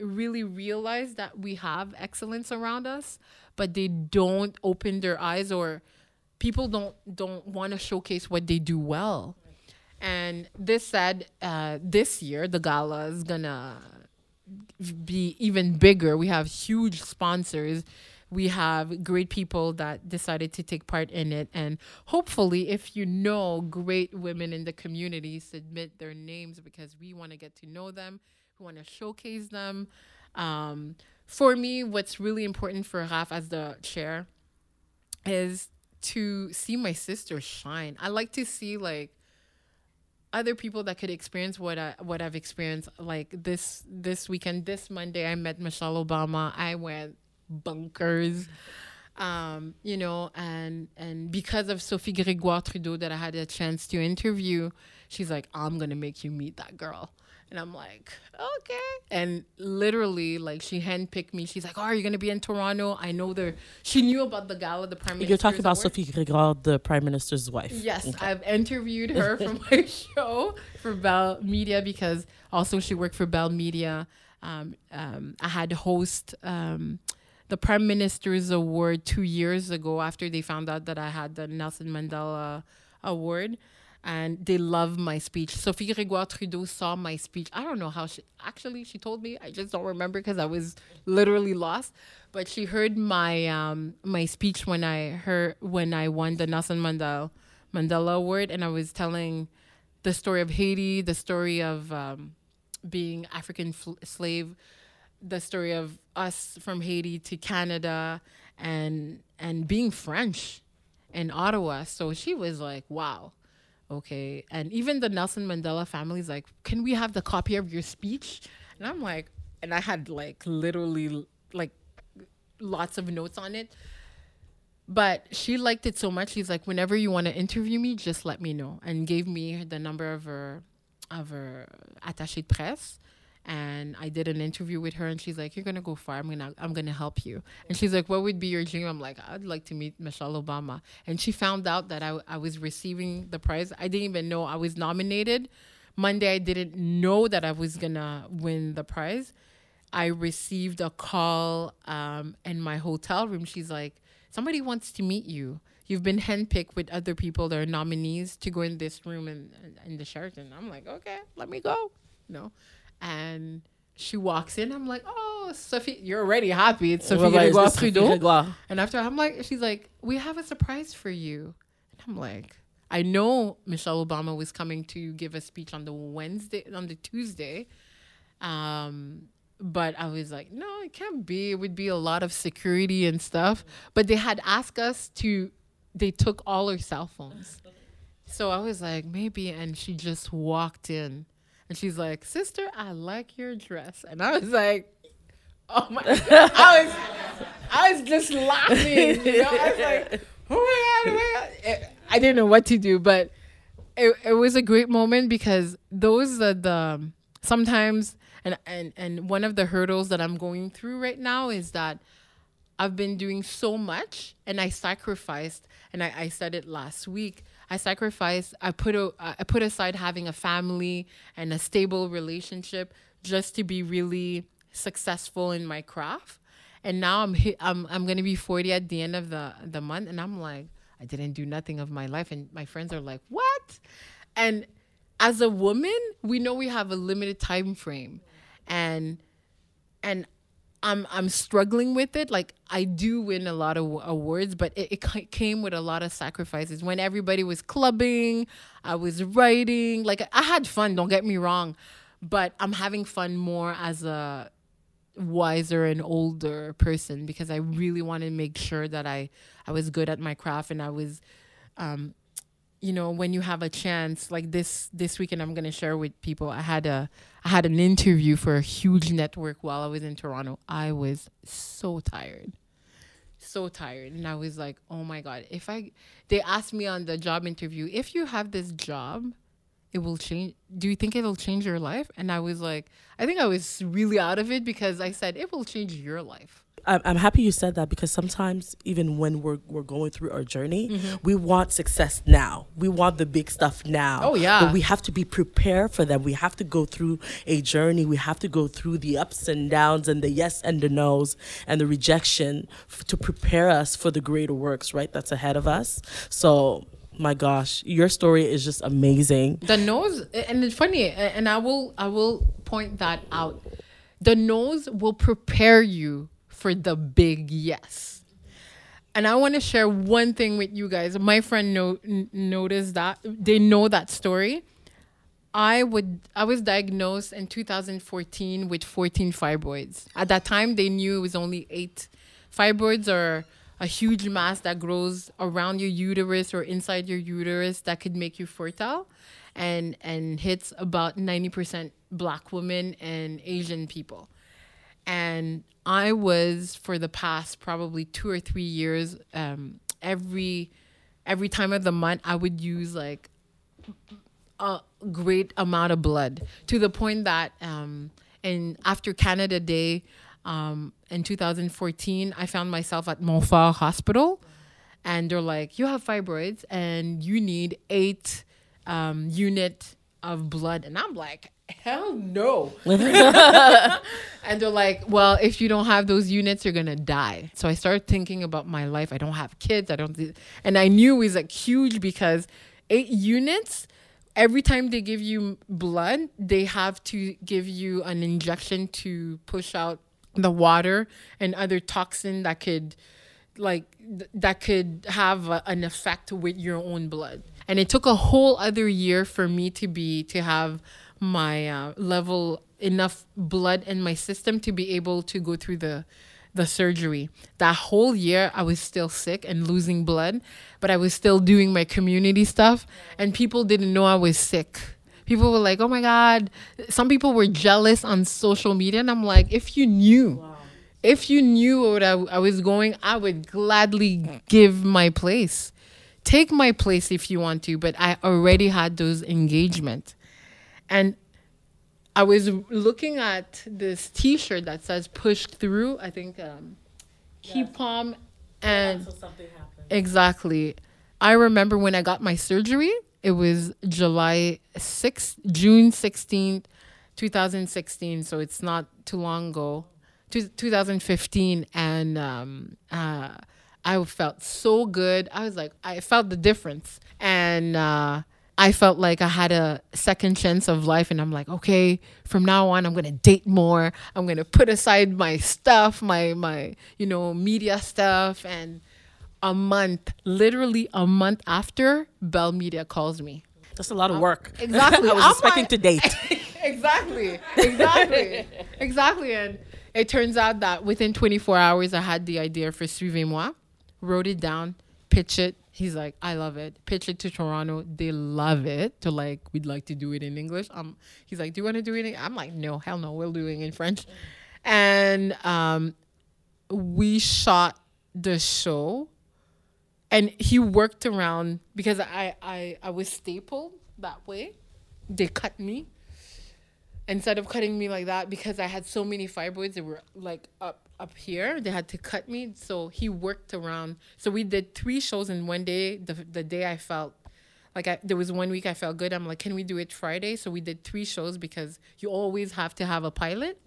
really realize that we have excellence around us, but they don't open their eyes or people don't don't want to showcase what they do well. And this said, uh, this year the gala is gonna be even bigger. We have huge sponsors. We have great people that decided to take part in it. And hopefully, if you know great women in the community, submit their names because we want to get to know them. We want to showcase them. Um, for me, what's really important for Raf as the chair is to see my sister shine. I like to see like other people that could experience what I what I've experienced. Like this this weekend, this Monday, I met Michelle Obama. I went bunkers, um, you know, and and because of Sophie Grégoire Trudeau that I had a chance to interview, she's like, I'm gonna make you meet that girl. And I'm like, okay. And literally, like, she handpicked me. She's like, oh, are you going to be in Toronto? I know there. She knew about the gala, the Prime Minister's You're talking about. Sophie Grégoire, the Prime Minister's wife. Yes, I've interviewed her for my show for Bell Media because also she worked for Bell Media. Um, um, I had host um, the Prime Minister's Award two years ago after they found out that I had the Nelson Mandela Award. And they love my speech. Sophie Grégoire Trudeau saw my speech. I don't know how she actually she told me. I just don't remember because I was literally lost. But she heard my um, my speech when I heard when I won the Nelson Mandela Mandela Award, and I was telling the story of Haiti, the story of um, being African fl- slave, the story of us from Haiti to Canada, and and being French in Ottawa. So she was like, "Wow, okay." And even the Nelson Mandela family is like, "Can we have the copy of your speech?" And I'm like, and I had like literally like lots of notes on it. But she liked it so much. She's like, whenever you want to interview me, just let me know, and gave me the number of her of her attaché de presse. And I did an interview with her and she's like, You're gonna go far, I'm gonna I'm gonna help you. And she's like, What would be your dream? I'm like, I'd like to meet Michelle Obama. And she found out that I, I was receiving the prize. I didn't even know I was nominated. Monday I didn't know that I was gonna win the prize. I received a call um, in my hotel room. She's like, Somebody wants to meet you. You've been handpicked with other people that are nominees to go in this room in, in the Sheraton. I'm like, okay, let me go. No and she walks in. I'm like, oh, Sophie, you're already happy. It's Sophie Well, Grégoire it's Sophie Trudeau. Grégoire. And after I'm like, she's like, we have a surprise for you. And I'm like, I know Michelle Obama was coming to give a speech on the Wednesday, on the Tuesday. Um, but I was like, no, it can't be. It would be a lot of security and stuff. But they had asked us to, they took all our cell phones. So I was like, maybe. And she just walked in and she's like, sister, I like your dress. And I was like, oh my God. I was, I was just laughing. You know? I was like, oh my God, oh my God. I didn't know what to do, but it, it was a great moment because those are the sometimes and, and and one of the hurdles that I'm going through right now is that I've been doing so much and I sacrificed and I, I said it last week. I sacrificed I put a, I put aside having a family and a stable relationship just to be really successful in my craft. And now I'm I'm I'm gonna be 40 at the end of the the month and I'm like, I didn't do nothing of my life. And my friends are like, What? And as a woman, we know we have a limited time frame. And and I'm I'm struggling with it. Like I do win a lot of awards, but it, it came with a lot of sacrifices. When everybody was clubbing, I was writing. Like I had fun. Don't get me wrong, but I'm having fun more as a wiser and older person because I really wanted to make sure that I I was good at my craft and I was um you know when you have a chance like this this weekend i'm going to share with people i had a i had an interview for a huge network while i was in toronto. I was so tired so tired. And i was like oh my god if i they asked me on the job interview if you have this job it will change do you think it'll change your life? And i was like i think i was really out of it because i said it will change your life I'm, I'm happy you said that because sometimes even when we're we're going through our journey, Mm-hmm. we want success now. We want the big stuff now. Oh, yeah. But we have to be prepared for them. We have to go through a journey. We have to go through the ups and downs and the yes and the no's and the rejection f- to prepare us for the greater works, right? That's ahead of us. So, my gosh, your story is just amazing. the nose and it's funny and i will i will point that out the nose will prepare you for the big yes. And i want to share one thing with you guys. My friend no, n- noticed that they know that story. I would i was diagnosed in 2014 with 14 fibroids. At that time they knew it was only eight. Fibroids are a huge mass that grows around your uterus or inside your uterus that could make you fertile and and hits about 90% black women and asian people and i was for the past probably two or three years um, every every time of the month i would use like a great amount of blood to the point that um, in after Canada Day um, in 2014, I found myself at Montfort Hospital, and they're like, "You have fibroids, and you need eight um, unit of blood," and I'm like. Hell no. and they're like, well, if you don't have those units, you're going to die. So I started thinking about my life. I don't have kids. I don't, and I knew it was like huge because eight units, every time they give you blood, they have to give you an injection to push out the water and other toxin that could like th- that could have a, an effect with your own blood and it took a whole other year for me to be to have my uh, level enough blood in my system to be able to go through the the surgery. That whole year i was still sick and losing blood but i was still doing my community stuff. And people didn't know i was sick. People were like oh my god. Some people were jealous on social media and i'm like if you knew if you knew what I, I was going, I would gladly give my place. Take my place if you want to, but I already had those engagement. And I was looking at this T-shirt that says "Pushed Through." I think um, Keep Calm and something exactly. I remember when I got my surgery. It was July sixth, June sixteenth, two thousand sixteen. So it's not too long ago. Two, 2015 and um, uh, I felt so good. I was like, I felt the difference. And uh, I felt like I had a second chance of life. And I'm like, okay, from now on, I'm going to date more. I'm going to put aside my stuff, my, my, you know, media stuff. And a month, literally a month after, Bell Media calls me. That's a lot of work. Exactly. I was I'm expecting like- to date. exactly. Exactly. exactly. And it turns out that within 24 hours, I had the idea for Suivez-moi, wrote it down, pitch it. He's like, I love it. Pitch it to Toronto. They love it. To like, we'd like to do it in English. Um, he's like, Do you want to do it? I'm like, No, hell no. We're doing it in French. And um, we shot the show and he worked around because I, I I was stapled that way. They cut me instead of cutting me like that because I had so many fibroids. that were like up up here. They had to cut me. So he worked around. So we did three shows in one day. The the day I felt like I, there was one week I felt good. I'm like, can we do it Friday? So we did three shows because you always have to have a pilot.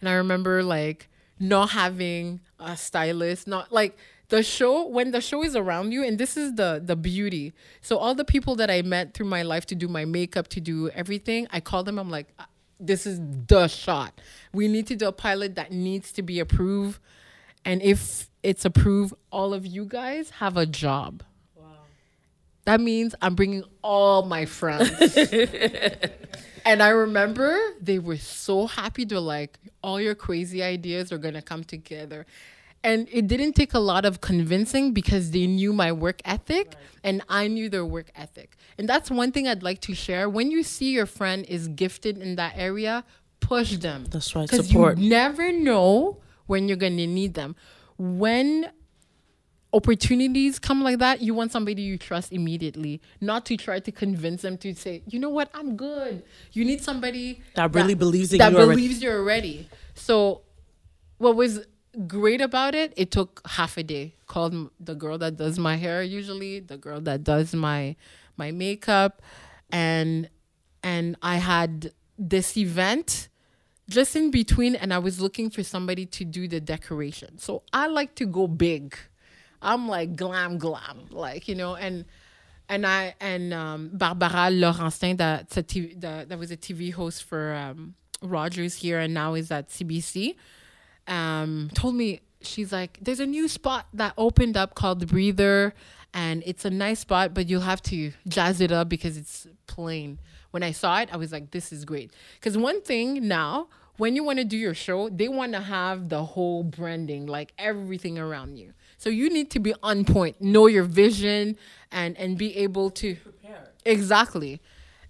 And I remember like not having a stylist, not like the show when the show is around you and this is the the beauty. So all the people that I met through my life to do my makeup, to do everything, I call them I'm like "Uh, this is the shot. We need to do a pilot that needs to be approved. And if it's approved, all of you guys have a job. Wow. That means I'm bringing all my friends. and I remember they were so happy. They're like, all your crazy ideas are going to come together. And it didn't take a lot of convincing because they knew my work ethic and I knew their work ethic. And that's one thing I'd like to share. When you see your friend is gifted in that area, push them. That's right, Because support. you never know when you're going to need them. When opportunities come like that, you want somebody you trust immediately, not to try to convince them to say, you know what, I'm good. You need somebody That really believes in that you already. believes you're ready. So, what was great about it, it took half a day. Called the girl that does my hair usually, the girl that does my my makeup, and and I had this event just in between and I was looking for somebody to do the decoration. So I like to go big. I'm like glam glam, like, you know, and and I and um, Barbara Laurentin that's a TV, that, that was a TV host for um, Rogers here and now is at CBC um, told me she's like there's a new spot that opened up called the breather and it's a nice spot but you'll have to jazz it up because it's plain. When i saw it i was like this is great. Because one thing now when you want to do your show they want to have the whole branding like everything around you. So you need to be on point know your vision and and be able to prepare. Exactly.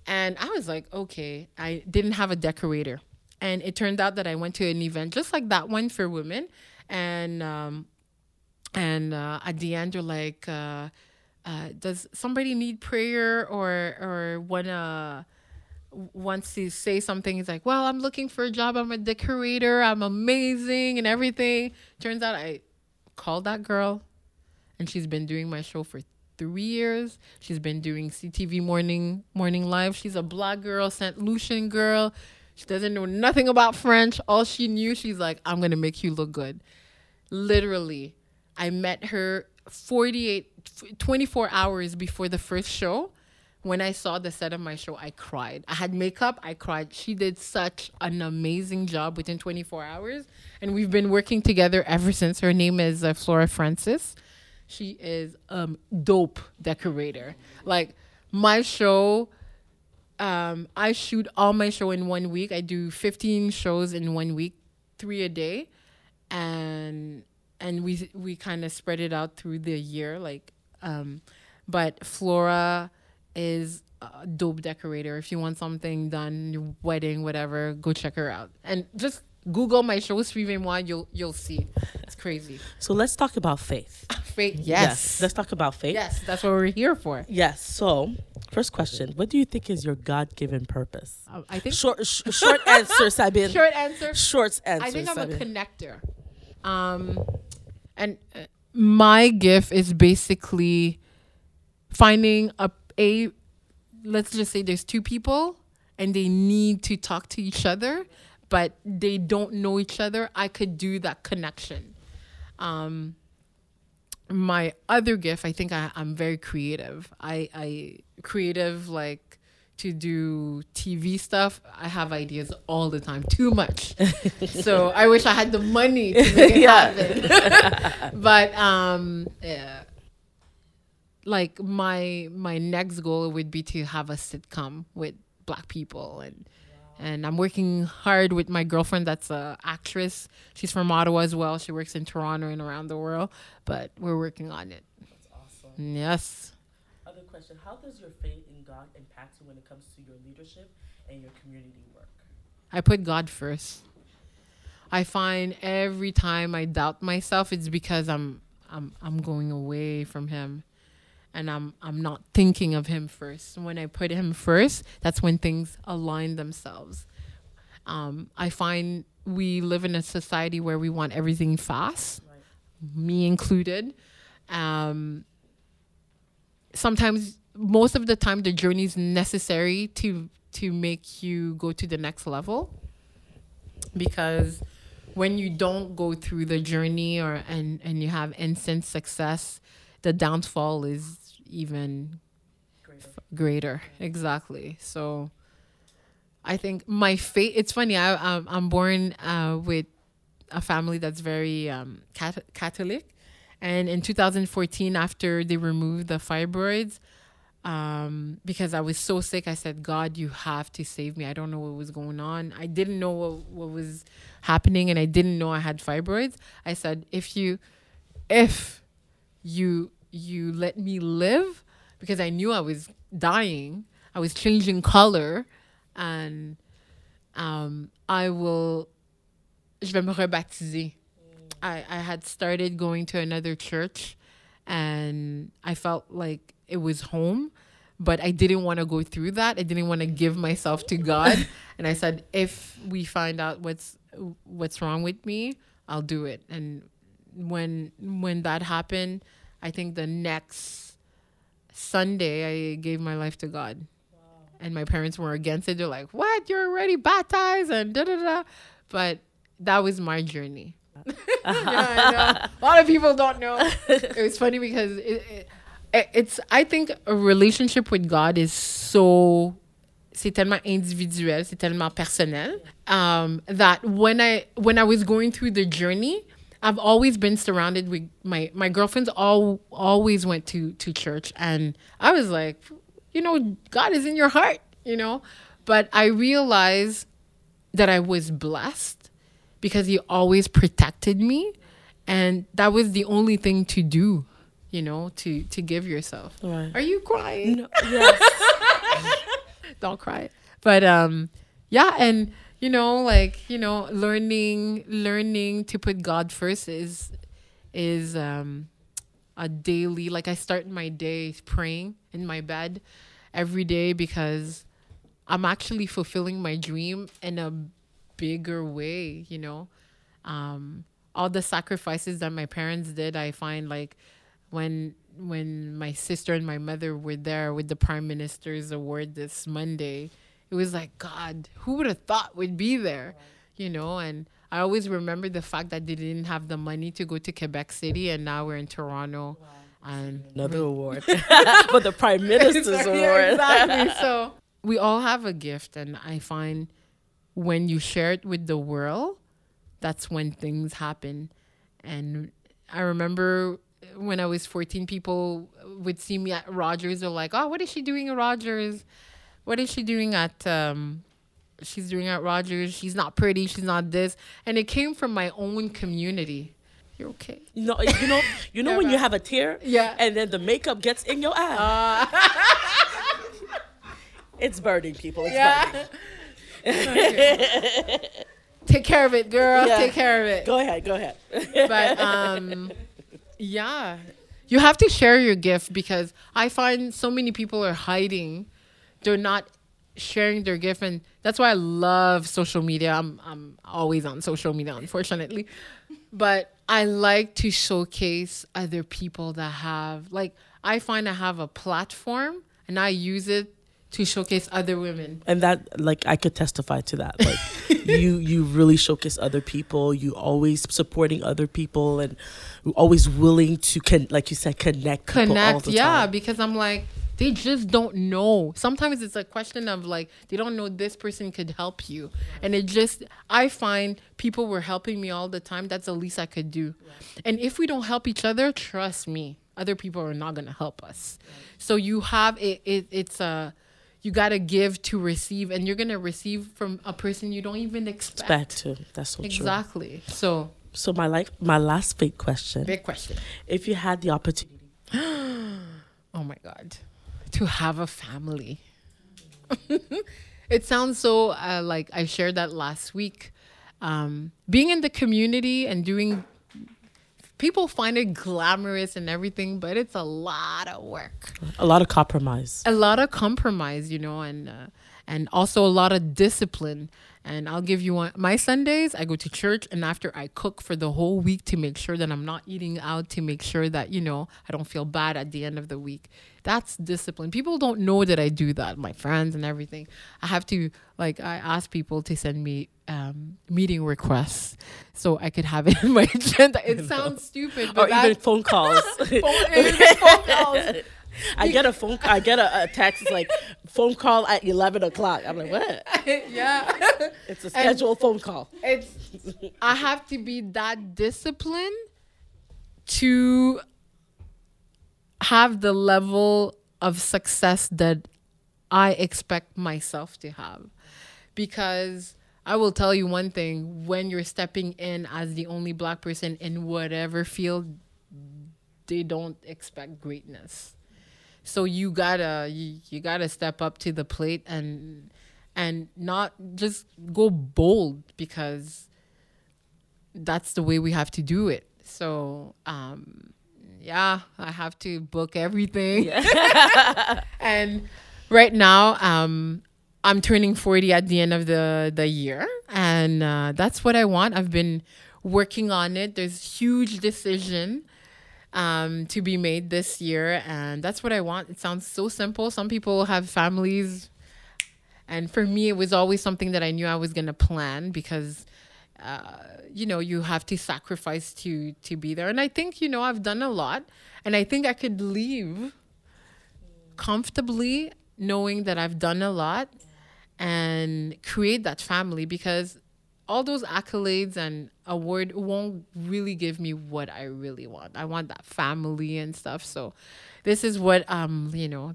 And i was like okay i didn't have a decorator and it turned out that I went to an event just like that one for women, and um, and uh, at the end they're like, uh, uh, "Does somebody need prayer or or wanna wants to say something?" He's like, "Well, I'm looking for a job. I'm a decorator. I'm amazing and everything." Turns out I called that girl, and she's been doing my show for three years. She's been doing CTV morning morning live. She's a black girl, St. Lucian girl. She doesn't know nothing about French. All she knew, she's like, I'm gonna make you look good. Literally, I met her 48, 24 hours before the first show. When I saw the set of my show, I cried. I had makeup, I cried. She did such an amazing job within 24 hours. And we've been working together ever since. Her name is uh, Flora Francis. She is um dope decorator. Like my show, um, I shoot all my show in one week. I do 15 shows in one week, three a day, and and we we kind of spread it out through the year. Like, um, but Flora is a dope decorator. If you want something done, your wedding, whatever, go check her out. And just Google my show, Suivez-moi. You'll you'll see. It's crazy. So let's talk about faith. Faith. Yes. yes. Let's talk about faith. Yes, that's what we're here for. Yes. So, first question: What do you think is your God-given purpose? Uh, I think Short, sh- short answer, Sabine. short answer. Short answer. I think I'm a connector. Um, and uh, my gift is basically finding a a. Let's just say there's two people and they need to talk to each other, but they don't know each other. I could do that connection. Um, my other gift, I think I, I'm very creative. I, I creative like to do TV stuff. I have ideas all the time, too much. so I wish I had the money to make it Yeah. happen. but um, yeah, like my my next goal would be to have a sitcom with black people and. And I'm working hard with my girlfriend that's a actress. She's from Ottawa as well. She works in Toronto and around the world, but we're working on it. That's awesome. Yes. Other question: How does your faith in God impact you when it comes to your leadership and your community work? I put God first. I find every time I doubt myself, it's because I'm I'm I'm going away from Him, and I'm I'm not thinking of Him first. When I put Him first, that's when things align themselves. Um, I find we live in a society where we want everything fast, Right. me included. Um, sometimes, most of the time, the journey is necessary to to make you go to the next level because when you don't go through the journey or and and you have instant success the downfall is even Greater. greater exactly so i think my fate it's funny i i'm, I'm born uh, with a family that's very um, cat- catholic and in 2014 after they removed the fibroids um, because I was so sick, I said, God, you have to save me. I don't know what was going on. I didn't know what, what was happening and I didn't know I had fibroids. I said, if you, if you, you let me live, because I knew I was dying, I was changing color and um, I will, je vais me rebaptiser. I, I had started going to another church and I felt like it was home, but I didn't want to go through that. I didn't want to give myself to God. and I said, if we find out what's what's wrong with me, I'll do it. And when when that happened, I think the next Sunday I gave my life to God. And my parents were against it. They're like, "What? You're already baptized?" and da da da. But that was my journey. yeah. A lot of people don't know. It was funny because it, it- it's. I think a relationship with God is so. C'est tellement individuel, c'est tellement personnel. Um, that when I when I was going through the journey, I've always been surrounded with my my girlfriends. All always went to to church, and I was like, you know, God is in your heart, you know. But I realized that I was blessed because he always protected me and that was the only thing to do you know to to give yourself Right. are you crying No, yes. don't cry but um yeah and you know like you know learning learning to put god first is is um a daily like i start my day praying in my bed every day because i'm actually fulfilling my dream in a bigger way you know? Um all the sacrifices that my parents did i find like when when my sister and my mother were there with the prime minister's award this monday it was like god who would have thought we'd be there you know and i always remember the fact that they didn't have the money to go to quebec city and now we're in toronto and Another award, but the prime minister's Yeah, award. exactly. so we all have a gift, and I find when you share it with the world, that's when things happen. And I remember when I was 14, people would see me at Rogers. They're like, "Oh, what is she doing at Rogers? What is she doing at?" Um, she's doing at Rogers. She's not pretty. She's not this. And it came from my own community. You're okay. You know, you know, you know when you have a tear, Yeah. and then the makeup gets in your eye. Uh, it's burning, people. It's yeah. burning. Take care of it, girl. Yeah. Take care of it. Go ahead, go ahead. but um yeah you have to share your gift because I find so many people are hiding. They're not sharing their gift and that's why I love social media. I'm I'm always on social media unfortunately. But I like to showcase other people that have like I find I have a platform and I use it to showcase other women. and that like i could testify to that like you you really showcase other people you always supporting other people and always willing to con- like you said connect connect yeah time. because i'm like they just don't know. Sometimes it's a question of like they don't know this person could help you. And it just i find people were helping me all the time. That's the least i could do. And if we don't help each other trust me other people are not going to help us. So you have it, it it's a you got to give to receive. And you're going to receive from a person you don't even expect. Back to. That's so true. Exactly. So so my like my last big question. Big question. If you had the opportunity. Oh my God. To have a family. it sounds so uh, like I shared that last week. Um, being in the community and doing, people find it glamorous and everything, but it's a lot of work. a lot of compromise A lot of compromise, you know, and uh, and also a lot of discipline. And I'll give you one. My Sundays, I go to church, and after I cook for the whole week to make sure that I'm not eating out, to make sure that you know I don't feel bad at the end of the week. That's discipline. People don't know that I do that. My friends and everything. I have to like I ask people to send me um, meeting requests so I could have it in my agenda. It sounds stupid, but or even phone calls phone, even phone calls. i get a phone i get a, a text it's like phone call at 11 o'clock i'm like what yeah. it's a scheduled phone call it's I have to be that disciplined to have the level of success that I expect myself to have. Because I will tell you one thing when you're stepping in as the only black person in whatever field, they don't expect greatness. So you gotta you, you gotta step up to the plate and and not just go bold because that's the way we have to do it. So um yeah, I have to book everything. and right now, um I'm turning 40 at the end of the the year and uh, that's what I want. I've been working on it. There's huge decision um, to be made this year, and that's what I want. It sounds so simple. Some people have families, and for me, it was always something that I knew I was gonna plan because, uh, you know, you have to sacrifice to to be there. And I think you know I've done a lot, and I think I could leave comfortably knowing that I've done a lot and create that family because all those accolades and award won't really give me what I really want. I want that family and stuff. So this is what um you know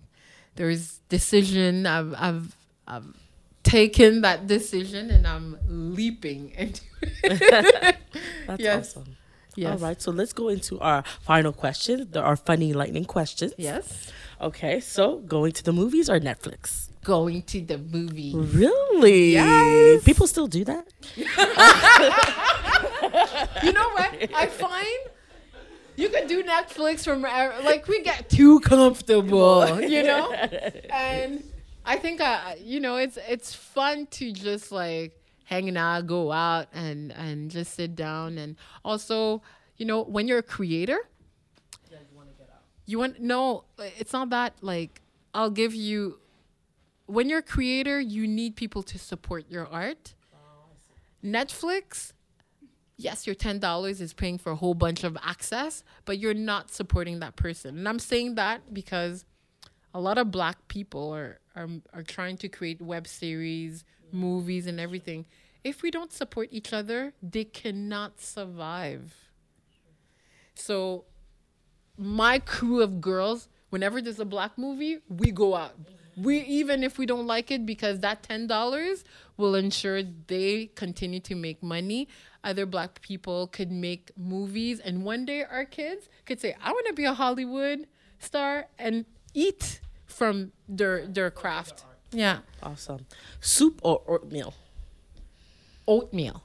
there's decision I've I've I've taken that decision and I'm leaping into it. That's Yes. awesome. yes. All right, so let's go into our final questions. There are funny lightning questions. Yes. Okay, so going to the movies or Netflix? Going to the movie. Really? Yes. People still do that? You know what? I find you can do Netflix from like we get too comfortable, you know. And I think uh, you know it's it's fun to just like hanging out, go out, and and just sit down, and also you know when you're a creator, you want to no, it's not that like I'll give you. When you're a creator, you need people to support your art. Netflix, yes, your ten dollars is paying for a whole bunch of access, but you're not supporting that person. And I'm saying that because a lot of black people are are, are trying to create web series, movies, and everything. If we don't support each other, they cannot survive. So my crew of girls, whenever there's a black movie, we go out. We even if we don't like it because that ten dollars will ensure they continue to make money. Other black people could make movies and one day our kids could say, I want to be a Hollywood star and eat from their their craft. Yeah. Awesome. Soup or oatmeal? Oatmeal.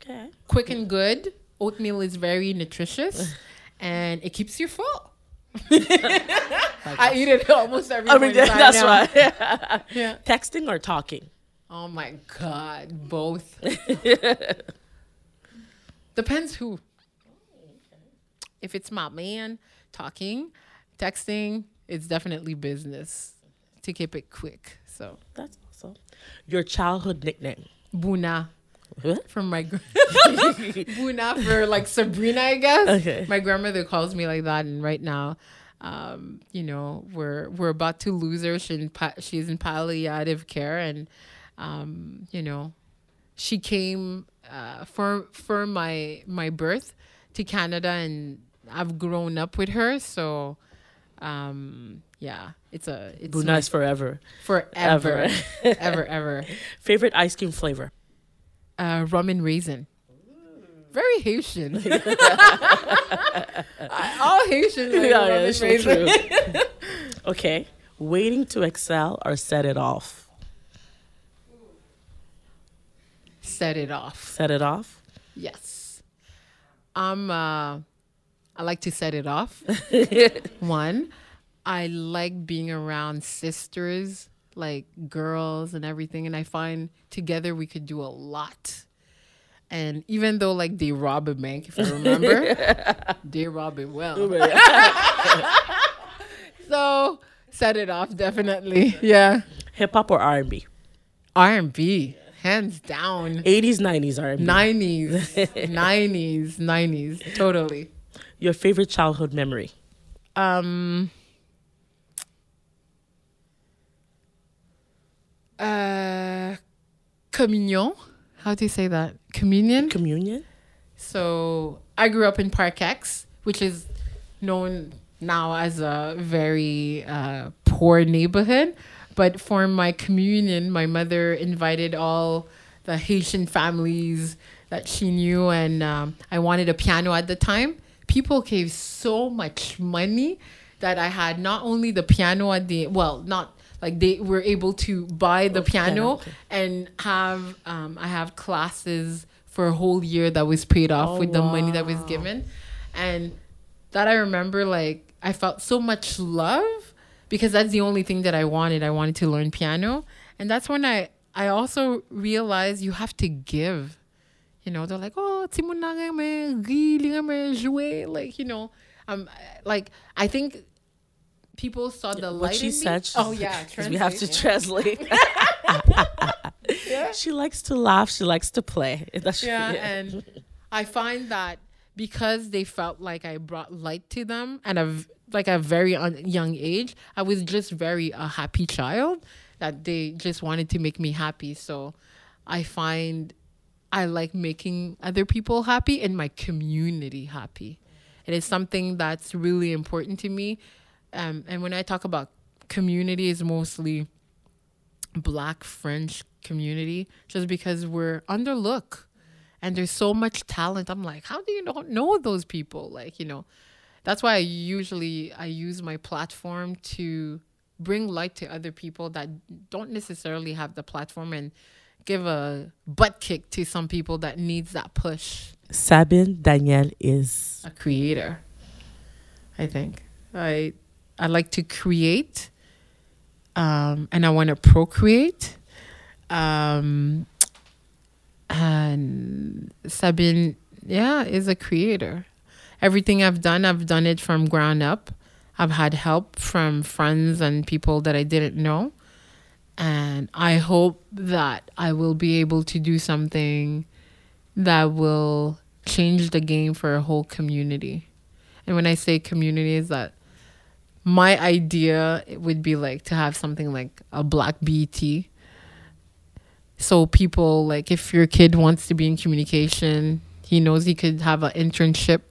Okay. Quick and good. Oatmeal is very nutritious and it keeps you full. I eat it almost every I mean, morning. so I that's know. why. Yeah. Texting or talking? Oh my god, both. Depends who. If it's my man talking, texting, it's definitely business to keep it quick. So, That's awesome. Your childhood nickname? Buna from my gr- Buna for like Sabrina, I guess. Okay. My grandmother calls me like that, and right now, um, you know, we're we're about to lose her. She's in, pa- she's in palliative care, and um, you know, she came uh, for for my my birth to Canada, and I've grown up with her. So, um, yeah, it's a it's my- forever. forever, ever, ever. Favorite ice cream flavor? Uh, rum and raisin. Very Haitian. All Haitian. Like Yeah, yeah, and so true. Okay. Waiting to Exhale or set it off? Set it off. Set it off. Yes. I'm. Uh, I like to set it off. One, I like being around sisters, like girls and everything, and I find together we could do a lot. And even though like they rob a bank, if I remember, they rob it well. so set it off definitely. Yeah. Hip hop or R and B? R and B, hands down. 80s, 90s R and B. Nineties, nineties, nineties, totally. Your favorite childhood memory? Um. Uh, communion. How do you say that? Communion. Communion? So I grew up in Park X, which is known now as a very uh, poor neighborhood. But for my communion, my mother invited all the Haitian families that she knew, and um, I wanted a piano at the time. People gave so much money that I had not only the piano at the well, not like they were able to buy the piano piano, okay. and have um, I have classes for a whole year that was paid off Oh, with the money that was given, and that I remember like I felt so much love because that's the only thing that I wanted. I wanted to learn piano, and that's when I I also realized you have to give. You know, they're like, oh, ti mo na nga me, really nga me jouer. Like, you know, um, like I think people saw the light What she in me. said. Oh yeah, we have to translate, translate. She likes to laugh. She likes to play. That's yeah, and I find that because they felt like I brought light to them at a like a very un- young age, I was just very a happy child that they just wanted to make me happy. So I find I like making other people happy and my community happy. It is something that's really important to me. Um, and when I talk about community, it's mostly black French community, just because we're underlooked and there's so much talent. I'm like, how do you not know those people? Like, you know, that's why I usually I use my platform to bring light to other people that don't necessarily have the platform and give a butt kick to some people that needs that push. Sabine Daniel is A creator, I think. I I like to create, um, and I want to procreate. Um, and Sabine, yeah, is a creator. Everything I've done, I've done it from ground up. I've had help from friends and people that I didn't know. And I hope that I will be able to do something that will change the game for a whole community. And when I say community, is that my idea it would be like to have something like a black BET. So people like if your kid wants to be in communication, he knows he could have an internship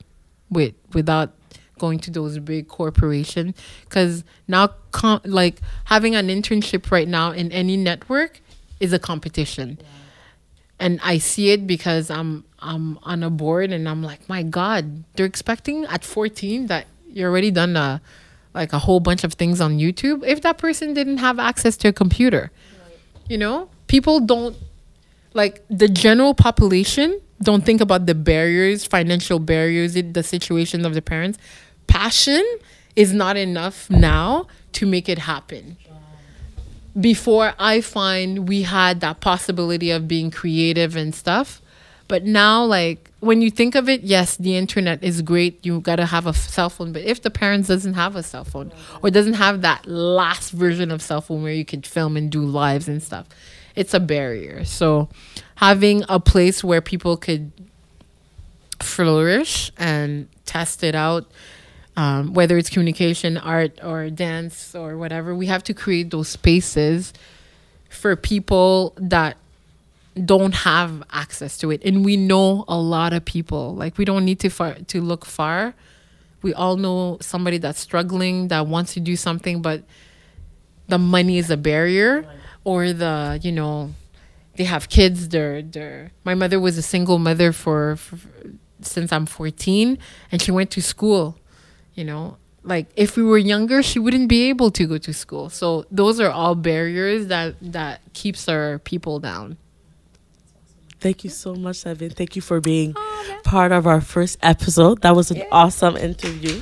with without going to those big corporations. Because now com- like having an internship right now in any network is a competition. And I see it because I'm I'm on a board and I'm like, my God, they're expecting at 14 that you're already done a like a whole bunch of things on YouTube. If that person didn't have access to a computer, you know, people don't like the general population don't think about the barriers, financial barriers, it- the situation of the parents. Passion is not enough now to make it happen. Before I find we had that possibility of being creative and stuff, but now like when you think of it, yes, the internet is great. You got to have a f- cell phone, but if the parents doesn't have a cell phone or doesn't have that last version of cell phone where you could film and do lives and stuff, it's a barrier. So having a place where people could flourish and test it out um, whether it's communication, art, or dance, or whatever, we have to create those spaces for people that don't have access to it. And we know a lot of people. Like we don't need to far to look far. We all know somebody that's struggling that wants to do something, but the money is a barrier, or the you know they have kids. They're they're. My mother was a single mother for, for since I'm 14, and she went to school you know like if we were younger she wouldn't be able to go to school so those are all barriers that that keeps our people down Thank you so much, Evan. Thank you for being oh, part of our first episode. That was an yeah. awesome interview.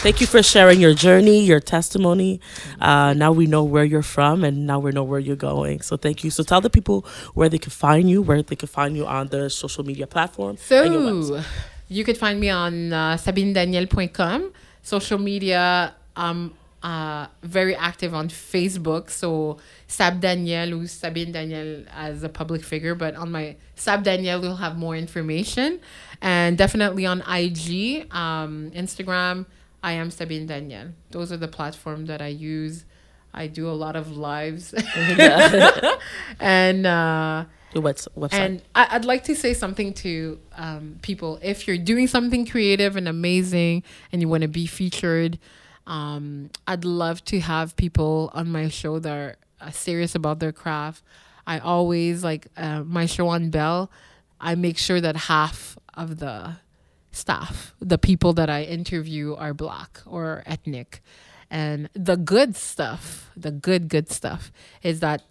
Thank you for sharing your journey, your testimony. Uh, now we know where you're from, and now we know where you're going. So thank you. So tell the people where they can find you, where they can find you on the social media platform. So you could find me on uh, sabinedaniel.com. Social media, I'm uh, very active on Facebook. So Sab Daniel or Sabine Daniel as a public figure, but on my Sab Daniel, we'll have more information. And definitely on IG, um, Instagram, I am Sabine Daniel. Those are the platforms that I use. I do a lot of lives. and uh, website. And I, would like to say something to um, people. If you're doing something creative and amazing and you want to be featured, um, I'd love to have people on my show that are uh, serious about their craft. I always like uh, my show on Bell. I make sure that half of the staff, the people that I interview, are black or ethnic. And the good stuff, the good, good stuff is that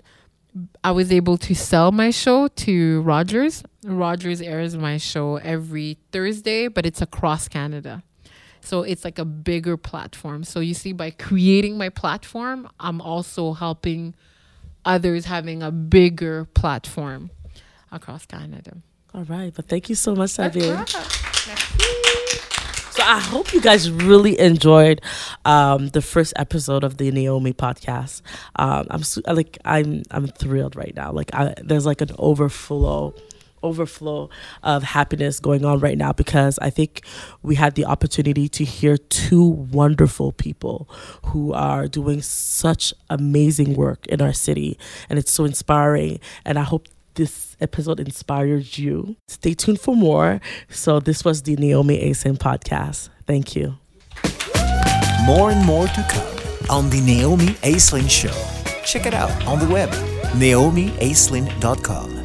I was able to sell my show to Rogers. Rogers airs my show every Thursday, but it's across Canada. So it's like a bigger platform. So you see, by creating my platform, I'm also helping others having a bigger platform across Canada. All right. But thank you so much, Xavier. I hope you guys really enjoyed um, the first episode of the Naomi podcast. Um, I'm like I'm I'm thrilled right now. Like I, there's like an overflow overflow of happiness going on right now because I think we had the opportunity to hear two wonderful people who are doing such amazing work in our city and it's so inspiring and I hope this episode inspires you. Stay tuned for more. So, this was the Naomi Aislinn podcast. Thank you. More and more to come on the Naomi Aislinn Show. Check it out on the web, naomiaislinn.com.